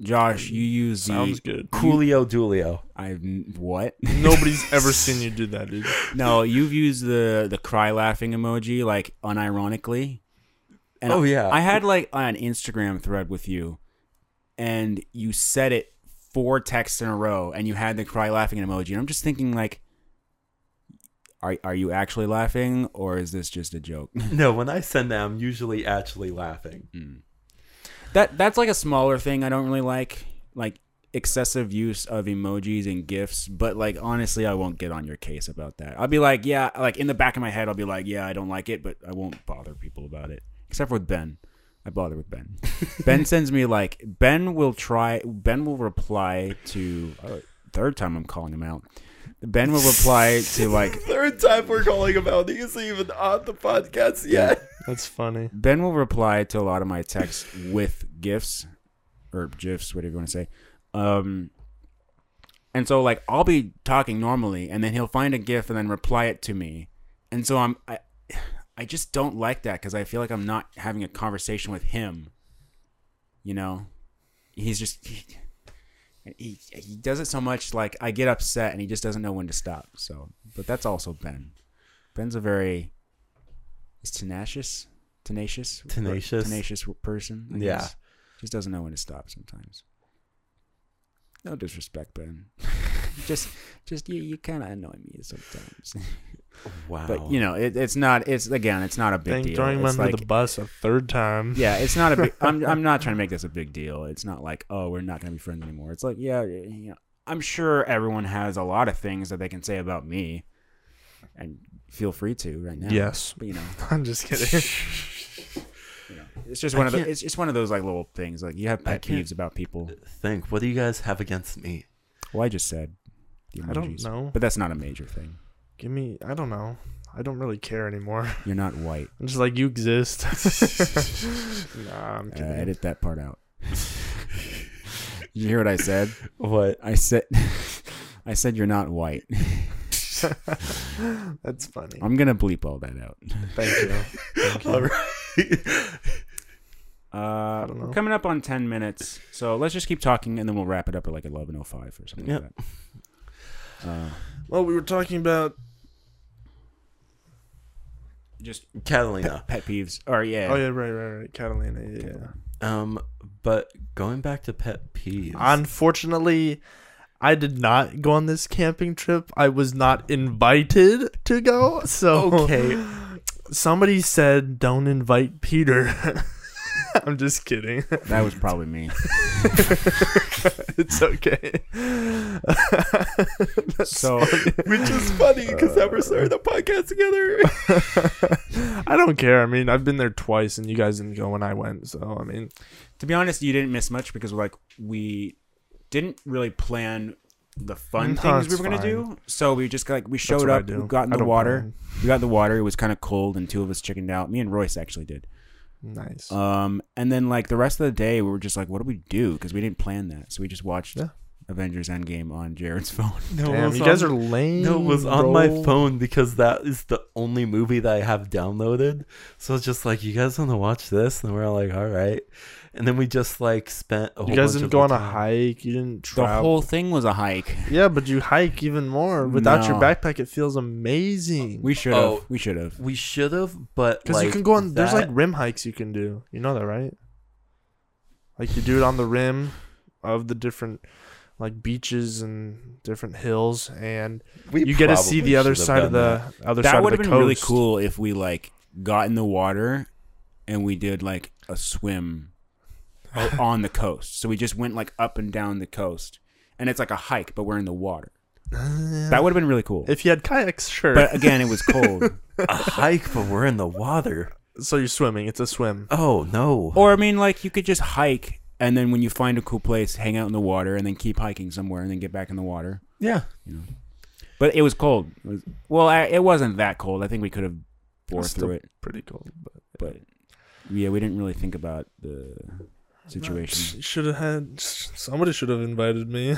Josh, you use the Sounds good. Coolio Dulio. I've what? Nobody's ever seen you do that, dude. No, you've used the the cry laughing emoji like unironically. And Oh, yeah. I had like an Instagram thread with you, and you said it four texts in a row, and you had the cry laughing emoji. And I'm just thinking like, are are you actually laughing, or is this just a joke? No, when I send that, I'm usually actually laughing. that that's like a smaller thing I don't really like, like excessive use of emojis and gifs. But like honestly, I won't get on your case about that. I'll be like, yeah, like in the back of my head, I'll be like, yeah, I don't like it, but I won't bother people about it. Except with Ben, I bother with Ben. ben sends me like Ben will try. Ben will reply to uh, third time I'm calling him out. Ben will reply to like Third time we're calling about he's even on the podcast yet. That's funny. Ben will reply to a lot of my texts with gifs or gifs, whatever you want to say. Um, and so like I'll be talking normally, and then he'll find a gif and then reply it to me, and so I'm I, I just don't like that because I feel like I'm not having a conversation with him. You know, he's just he, he he does it so much like I get upset and he just doesn't know when to stop. So, but that's also Ben. Ben's a very is tenacious, tenacious, Tenacious? tenacious person. I Yeah. guess. just doesn't know when to stop sometimes. No disrespect, Ben. just, just you, you kind of annoy me sometimes. Wow. but you know, it, it's not. It's again, it's not a big Dang, deal. throwing him It's under like, the bus a third time. yeah, it's not a big. I'm, I'm not trying to make this a big deal. It's not like, oh, we're not going to be friends anymore. It's like, yeah, you know, I'm sure everyone has a lot of things that they can say about me, and feel free to right now. Yes. but you know, I'm just kidding. you know, it's just I one of the. It's just one of those like little things. Like you have pet peeves about people. think, what do you guys have against me? Well, I just said. The I don't know. but that's not a major thing. Give me. I don't know. I don't really care anymore. You're not white. I'm just like you exist. nah, I'm Uh, kidding. edit that part out. you hear what I said? What? I said, I said you're not white. That's funny. I'm gonna bleep all that out. Thank you. Thank you. All right. Uh, we're coming up on ten minutes, so let's just keep talking, and then we'll wrap it up at like eleven oh five or something Yep. like that. Uh, Well, we were talking about. Just Catalina. pet peeves, or yeah, Oh yeah, right, right, right. Catalina. Yeah. yeah. Um, but going back to pet peeves. Unfortunately, I did not go on this camping trip. I was not invited to go. So Okay. somebody said don't invite Peter. I'm just kidding. that was probably me. it's okay. So- funny. Which is funny because now we're starting the podcast together. I don't care. I mean, I've been there twice, and you guys didn't go when I went. So I mean, to be honest, you didn't miss much because like we didn't really plan the fun No, things we were gonna fine. do. So we just like we showed up, we got in I the water. plan. We got in the water. It was kind of cold, and two of us chickened out. Me and Royce actually did. Nice. Um, and then like the rest of the day, we were just like, what do we do? Because we didn't plan that, so we just watched Yeah. Avengers Endgame on Jared's phone. No, Damn, was you guys are lame. No, it was on my phone because that is the only movie that I have downloaded. So it's just like, you guys want to watch this? And we're all like, all right. And then we just like spent. A You guys bunch didn't of go on the a time- hike. You didn't The whole thing was a hike. Yeah, but you hike even more without your backpack. It feels amazing. We should have. Oh. we should have. We should have, but Because like, you can go on. There's like rim hikes you can do. You know that, right? Like you do it on the rim of the different like beaches and different hills, and we you get to see the other side of done the other side That of would have been coast. really cool if we like got in the water and we did like a swim o- on the coast. So we just went like up and down the coast, and it's like a hike, but we're in the water. Ah. That would have been really cool. If you had kayaks, sure. But again, it was cold. a hike, but we're in the water. so you're swimming. It's a swim. Oh no! or I mean, like you could just hike, and then when you find a cool place, hang out in the water, and then keep hiking somewhere, and then get back in the water. yeah, You know. But it was cold. It was, well, I, it wasn't that cold. I think we could have bore through it, Pretty cold, but but yeah, we didn't really think about the situation. Should have had somebody should have invited me.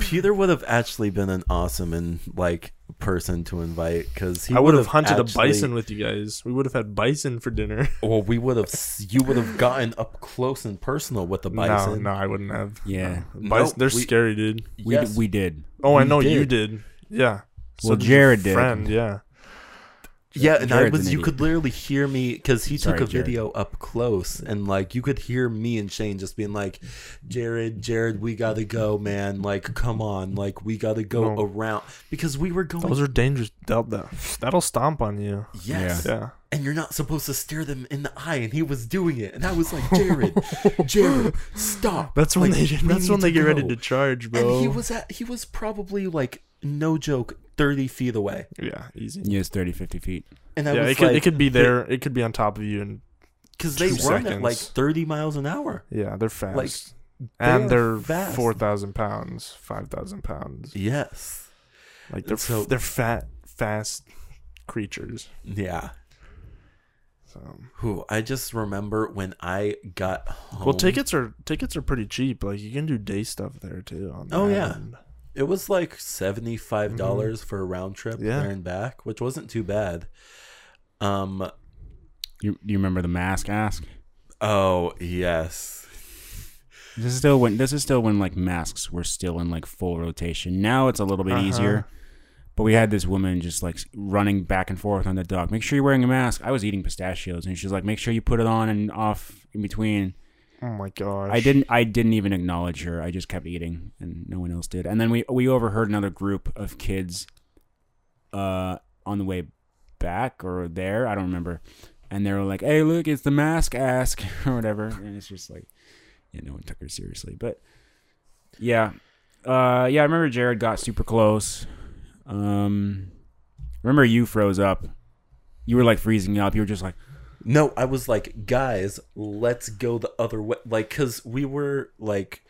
Peter would have actually been an awesome and like person to invite because he I would have hunted actually- a bison with you guys. We would have had bison for dinner. Well, we would have. You would have gotten up close and personal with the bison. No, no, I wouldn't have. Yeah. No. Bison, Nope, they're we- scary, dude. We Yes. d- we did. Oh, I We know you did. did. Yeah. Well, Jared did. Friend, yeah. Yeah, and I was. an You could literally hear me because he Sorry, took a Jared. video up close, and like you could hear me and Shane just being like, "Jared, Jared, we gotta go, man! Like, come on! Like, we gotta go No. around because we were going." Those are dangerous. That'll, that- that'll stomp on you. yes, Yeah. and you're not supposed to stare them in the eye, and he was doing it, and I was like, "Jared, Jared, stop!" That's when Like, they. That's when they to get ready to charge, bro. And he was at. He was probably like no joke, thirty feet away, Yeah, easy. Yes, 30, 50 feet. and I yeah, was it could. like, it could be there. It could be on top of you, and because they two run at like thirty miles an hour. yeah, they're fast. Like, and they're fast. four thousand pounds, five thousand pounds. Yes. Like they're So- they're fat, fast creatures. Yeah. So. Who I just remember when I got home. Well, tickets are tickets are pretty cheap. Like you can do day stuff there too. On Oh, yeah. end. It was like seventy five dollars for a round trip Mm-hmm. Yeah. there and back, which wasn't too bad. Um. You you remember the mask ask? Oh yes. This is still when this is still when like masks were still in like full rotation. Now it's a little bit Uh-huh. easier. But we had this woman just like running back and forth on the dock. Make sure you're wearing a mask. I was eating pistachios, and she's like, "Make sure you put it on and off in between." Oh my gosh. I didn't. I didn't even acknowledge her. I just kept eating, and no one else did. And then we we overheard another group of kids, uh, on the way back or there. I don't remember. And they were like, "Hey, look, it's the mask ask or whatever." And it's just like, yeah, no one took her seriously. But yeah, uh, yeah. I remember Jared got super close. Um, remember you froze up. You were like freezing up. You were just like, No, I was like, guys, let's go the other way. Like, cause we were like,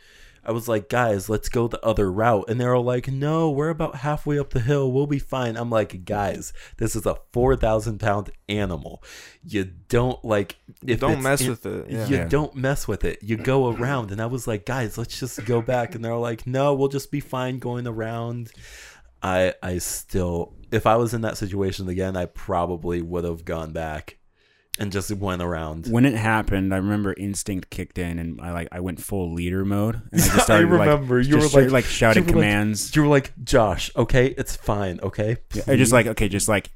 I was like, guys, let's go the other route. And they're all like, no, we're about halfway up the hill. We'll be fine. I'm like, guys, this is a 4,000 pound animal. You don't like, if Don't mess in- with it. Yeah. You Yeah. don't mess with it. You go around. And I was like, guys, let's just go back. And they're like, no, we'll just be fine going around. I, I still, if I was in that situation again, I probably would have gone back and just went around. when it happened, I remember instinct kicked in, and I like I went full leader mode, and I just I started remember like you were like- like shouting you were like- commands. You were like, Josh, okay, it's fine, okay. I just like okay, just like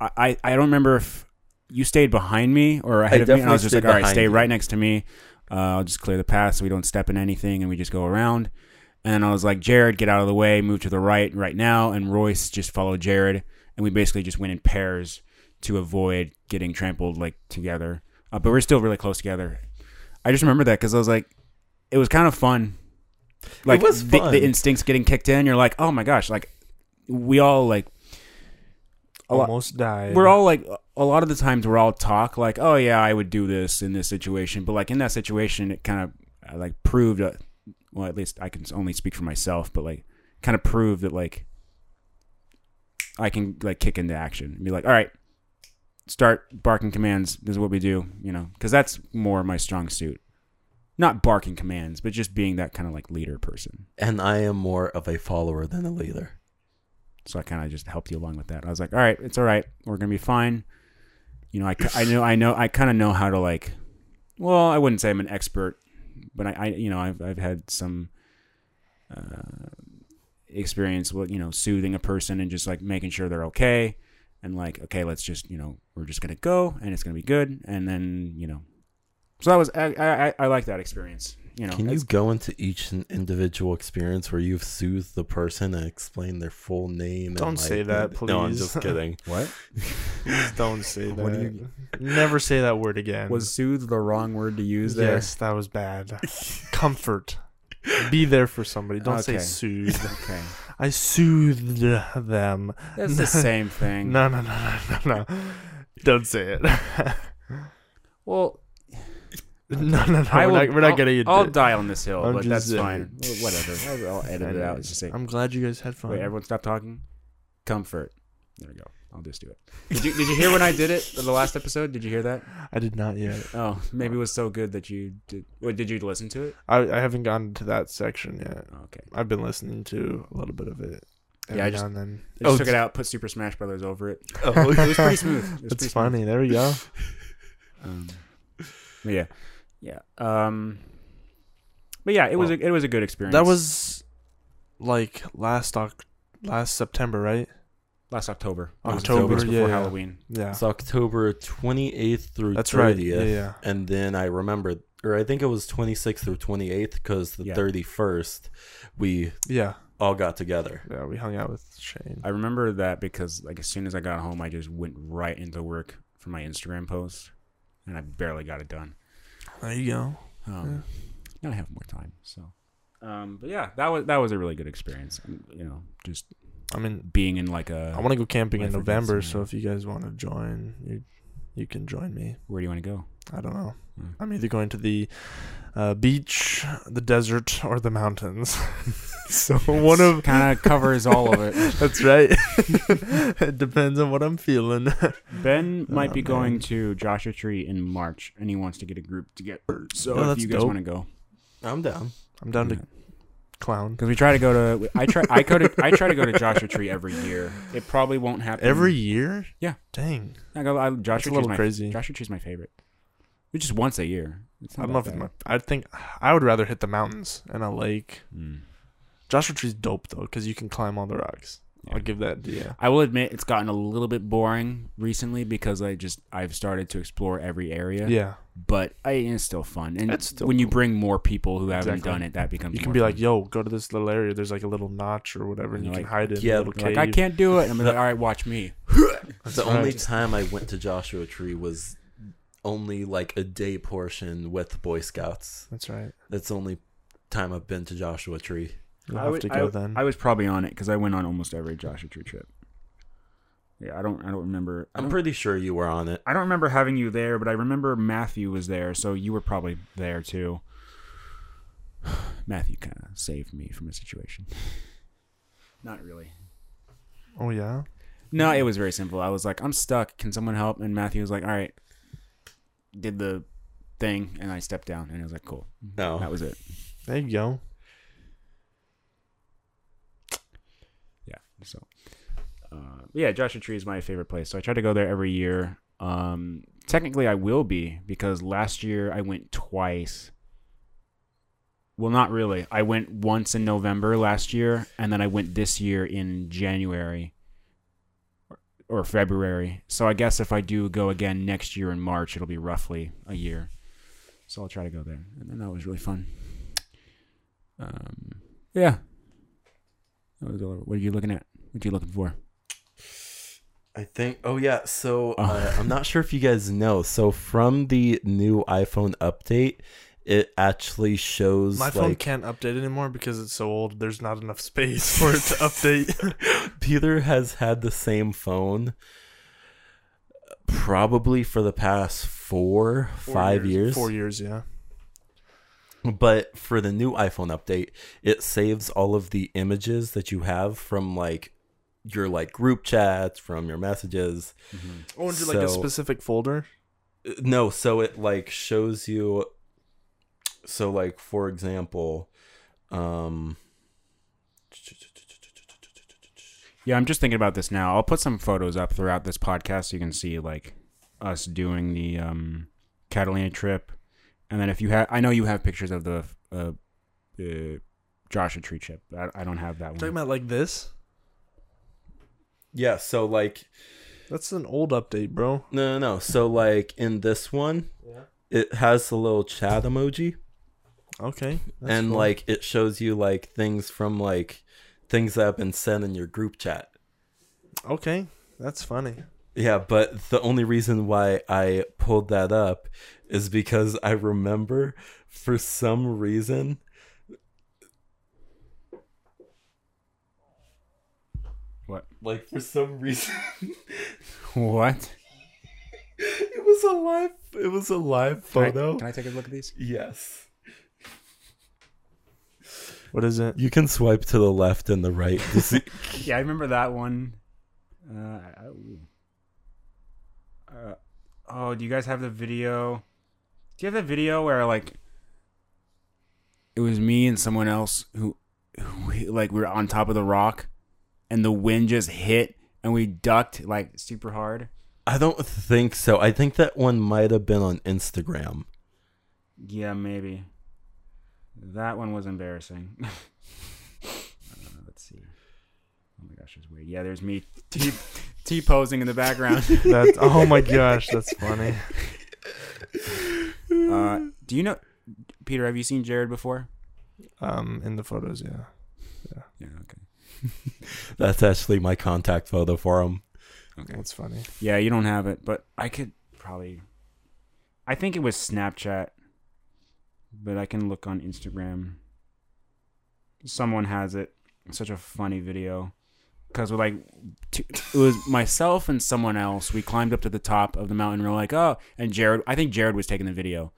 I I I don't remember if you stayed behind me or ahead of me, and I was just like, all right, stay you. right next to me. Uh, I'll just clear the path so we don't step in anything, and we just go around. And then I was like, Jared, get out of the way, move to the right right now, and Royce just followed Jared, and we basically just went in pairs to avoid getting trampled like together. Uh, but we're still really close together. I just remember that because I was like, it was kind of fun. Like it was the, fun. the instincts getting kicked in. You're like, oh my gosh, like we all like a lot- Almost died. we're all like a lot of the times we're all talk like oh yeah i would do this in this situation but like in that situation it kind of like proved uh, well at least i can only speak for myself but like kind of proved that like i can like kick into action and be like all right start barking commands this is what we do you know because that's more my strong suit not barking commands but just being that kind of like leader person And I am more of a follower than a leader. So I kind of just helped you along with that. I was like, all right, it's all right. We're gonna be fine. You know, I, I know, I know, I kind of know how to like. Well, I wouldn't say I'm an expert, but I, I you know, I've I've had some uh, experience with you know soothing a person and just like making sure they're okay, and like okay, let's just you know we're just gonna go and it's gonna be good, and then you know. So that was I I, I- I like that experience. You know, Can you go into each individual experience where you've soothed the person and explained their full name? Don't say that, please. No, I'm please. just kidding. what Please don't say that. What do you- Never say that word again. was soothe the wrong word to use there? yes, that was bad. Comfort. Be there for somebody. Don't say Okay. soothe. Okay. I soothed them. That's the same thing. No, no, no, no, no, no. Don't say it. Well, no, no, no. I we're, will, not, we're not getting into I'll it. die on this hill, I'm but just that's fine. saying. Well, whatever. I'll, I'll edit it out. Just I'm glad you guys had fun. wait, everyone stop talking. Comfort. There we go. I'll just do it. Did you Did you hear when I did it the last episode? Did you hear that? I did not yet. Oh, maybe it was so good that you did. Wait, did you listen to it? I, I haven't gotten to that section yet. Okay. I've been listening to a little bit of it. Every Yeah, I just- now and then. I just Oh, took it out, put Super Smash Brothers over it. Oh, It was pretty smooth. It was It's pretty funny. There we go. Um, yeah, yeah. Um, but yeah, it was a, it was a good experience. That was like last Oc- last September, right? Last October. It was October, yeah, before yeah. Halloween. Yeah. It's October 28th through That's 30th. right. Yeah, yeah. And then I remember, or I think it was 26th through 28th because the Yeah. 31st we Yeah. all got together. Yeah, we hung out with Shane. I remember that because like as soon as I got home, I just went right into work for my Instagram post, and I barely got it done. There you go. Um, Now I have more time, so. Um, but yeah, that was that was a really good experience. You know, just I mean, being in like a. I want to go camping in November, so if you guys want to join, you you can join me. Where do you want to go? I don't know. Hmm. I'm either going to the uh, beach, the desert, or the mountains. so one of Kind of covers all of it. that's right. it depends on what I'm feeling. Ben might Oh, be going to Joshua Tree in March, and he wants to get a group together. So Oh, if you guys want to go, I'm down. I'm down to clown because we try to go to, I try, I go to, I try to go to Joshua Tree every year. It probably won't happen every year. Yeah. Dang. I go. I, Joshua a Tree's little my crazy. Joshua Tree's my favorite. It's just once a year. It's I not don't know if that it's my. I think I would rather hit the mountains and a lake. Mm. Joshua Tree's dope though, because you can climb all the rocks. Yeah. I'll give that. Yeah. I will admit it's gotten a little bit boring recently because I just I've started to explore every area. Yeah. But I, it's still fun, and It's still when you cool. bring more people who haven't Exactly. done it, that becomes You can more be like, fun. "Yo, go to this little area. There's like a little notch or whatever, and you Like, can hide in yeah, a little You're cave." like I can't do it. And I'm like, all right, watch me. The right. only time I went to Joshua Tree was only like a day portion with Boy Scouts. That's right. That's the only time I've been to Joshua Tree. You'll I have would- to go would- then. I was probably on it because I went on almost every Joshua Tree trip. Yeah, I don't. I don't remember. I I'm don't, pretty sure you were on it. I don't remember having you there, but I remember Matthew was there, so you were probably there too. Matthew kind of saved me from a situation. Not really. oh yeah. No, it was very simple. I was like, I'm stuck. Can someone help? And Matthew was like, All right. Did the thing, and I stepped down, and I was like, Cool. No. That was it. There you go. Yeah. So, uh, yeah, Joshua Tree is my favorite place. So I try to go there every year. Um, technically I will be because last year I went twice. Well, not really. I went once in November last year, and then I went this year in January or- February. So I guess if I do go again next year in March, it'll be roughly a year. So I'll try to go there, and then that was really fun. Um, yeah. That was all- What are you looking at? What are you looking for? I think. Oh yeah. So Oh. uh, I'm not sure if you guys know. So from the new iPhone update, it actually shows My phone like can't update anymore because it's so old. There's not enough space for it to update. Peter has had the same phone probably for the past four, five years. Four years, yeah. But for the new iPhone update, it saves all of the images that you have from like your like group chats, from your messages. Oh, into like a specific folder. Uh, No, so it like shows you so like for example, um Yeah, I'm just thinking about this now. I'll put some photos up throughout this podcast so you can see like us doing the um, Catalina trip, and then if you have, I know you have pictures of the uh, uh, Joshua Tree chip. I, I don't have that one. Talking about like this. yeah, so like That's an old update, bro. no no no. So like in this one, Yeah. it has the little chat emoji. Okay. that's and cool. like it shows you like things from like things that have been sent in your group chat. Okay, that's funny. Yeah, but the only reason why I pulled that up is because I remember for some reason What? like for some reason What? it was a live it was a live Can I, photo. can I take a look at these? yes. What is it? You can swipe to the left and the right to see Yeah, I remember that one. Uh, I- ooh. Uh, oh, do you guys have the video? Do you have the video where like it was me and someone else who, who like we were on top of the rock, and the wind just hit and we ducked like super hard. I don't think so. I think that one might have been on Instagram. Yeah, maybe. That one was embarrassing. uh, let's see. Oh my gosh, there's weird. Yeah, there's me t t posing in the background. That oh my gosh, that's funny. Uh, do you know, Peter? Have you seen Jared before? Um, in the photos, yeah. Yeah. yeah. Okay. That's actually my contact photo for him. Okay. That's funny. Yeah, you don't have it, but I could probably. I think it was Snapchat, but I can look on Instagram. Someone has it. Such a funny video. Because we're like, two, it was myself and someone else. We climbed up to the top of the mountain. And we're like, oh, and Jared. I think Jared was taking the video,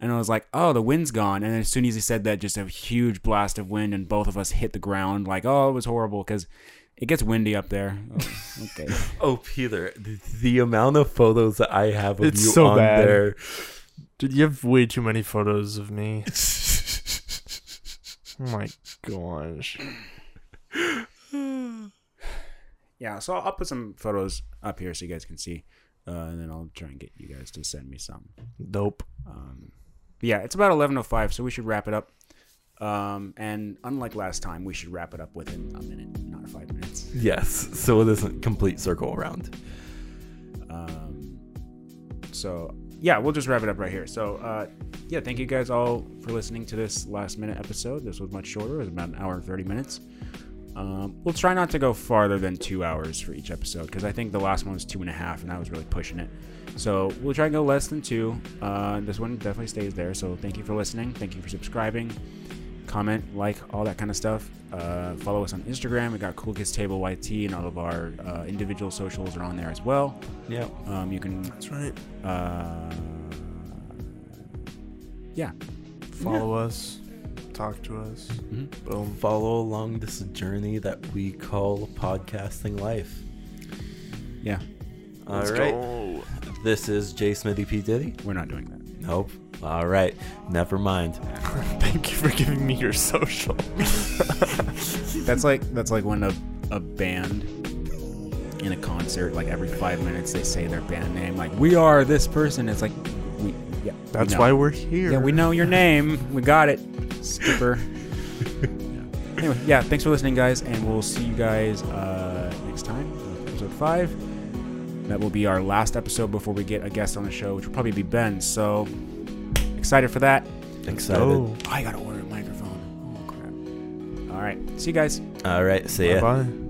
and I was like, oh, the wind's gone. And as soon as he said that, just a huge blast of wind, and both of us hit the ground. Like, oh, it was horrible because it gets windy up there. Oh, okay. Oh, Peter, the, the amount of photos that I have of It's you so on bad. there. Dude, you have way too many photos of me. Oh my gosh. Yeah, so I'll, put some photos up here so you guys can see, uh, and then I'll try and get you guys to send me some. Dope. Um, yeah, it's about eleven oh five, so we should wrap it up. Um, and unlike last time, we should wrap it up within a minute, not five minutes. Yes, so it isn't complete circle around. Um, so yeah, we'll just wrap it up right here. So uh, yeah, thank you guys all for listening to this last minute episode. This was much shorter; it was about an hour and thirty minutes. Um, we'll try not to go farther than two hours for each episode because I think the last one was two and a half, and I was really pushing it. So we'll try and go less than two. Uh, this one definitely stays there. So thank you for listening. Thank you for subscribing. Comment, like, all that kind of stuff. Uh, follow us on Instagram. We got Cool Kids Table YT, and all of our uh, individual socials are on there as well. Yeah. Um, you can, That's right. uh, yeah, Follow us. Talk to us. Mhm. Boom. Follow along this journey that we call podcasting life. yeah. All Let's right. go. This is J. Smithy P. Diddy. We're not doing that. Nope. All right. Never mind. Thank you for giving me your social. That's like that's like when a a band in a concert, like every five minutes they say their band name, like we are this person. It's like, we, yeah, That's know. why we're here. Yeah, we know your name. We got it, Skipper. anyway, yeah, thanks for listening, guys, and we'll see you guys uh, next time, episode five. That will be our last episode before we get a guest on the show, which will probably be Ben. So excited for that. Excited. Oh, I gotta order a microphone. Oh crap! All right, see you guys. All right. See ya. bye bye.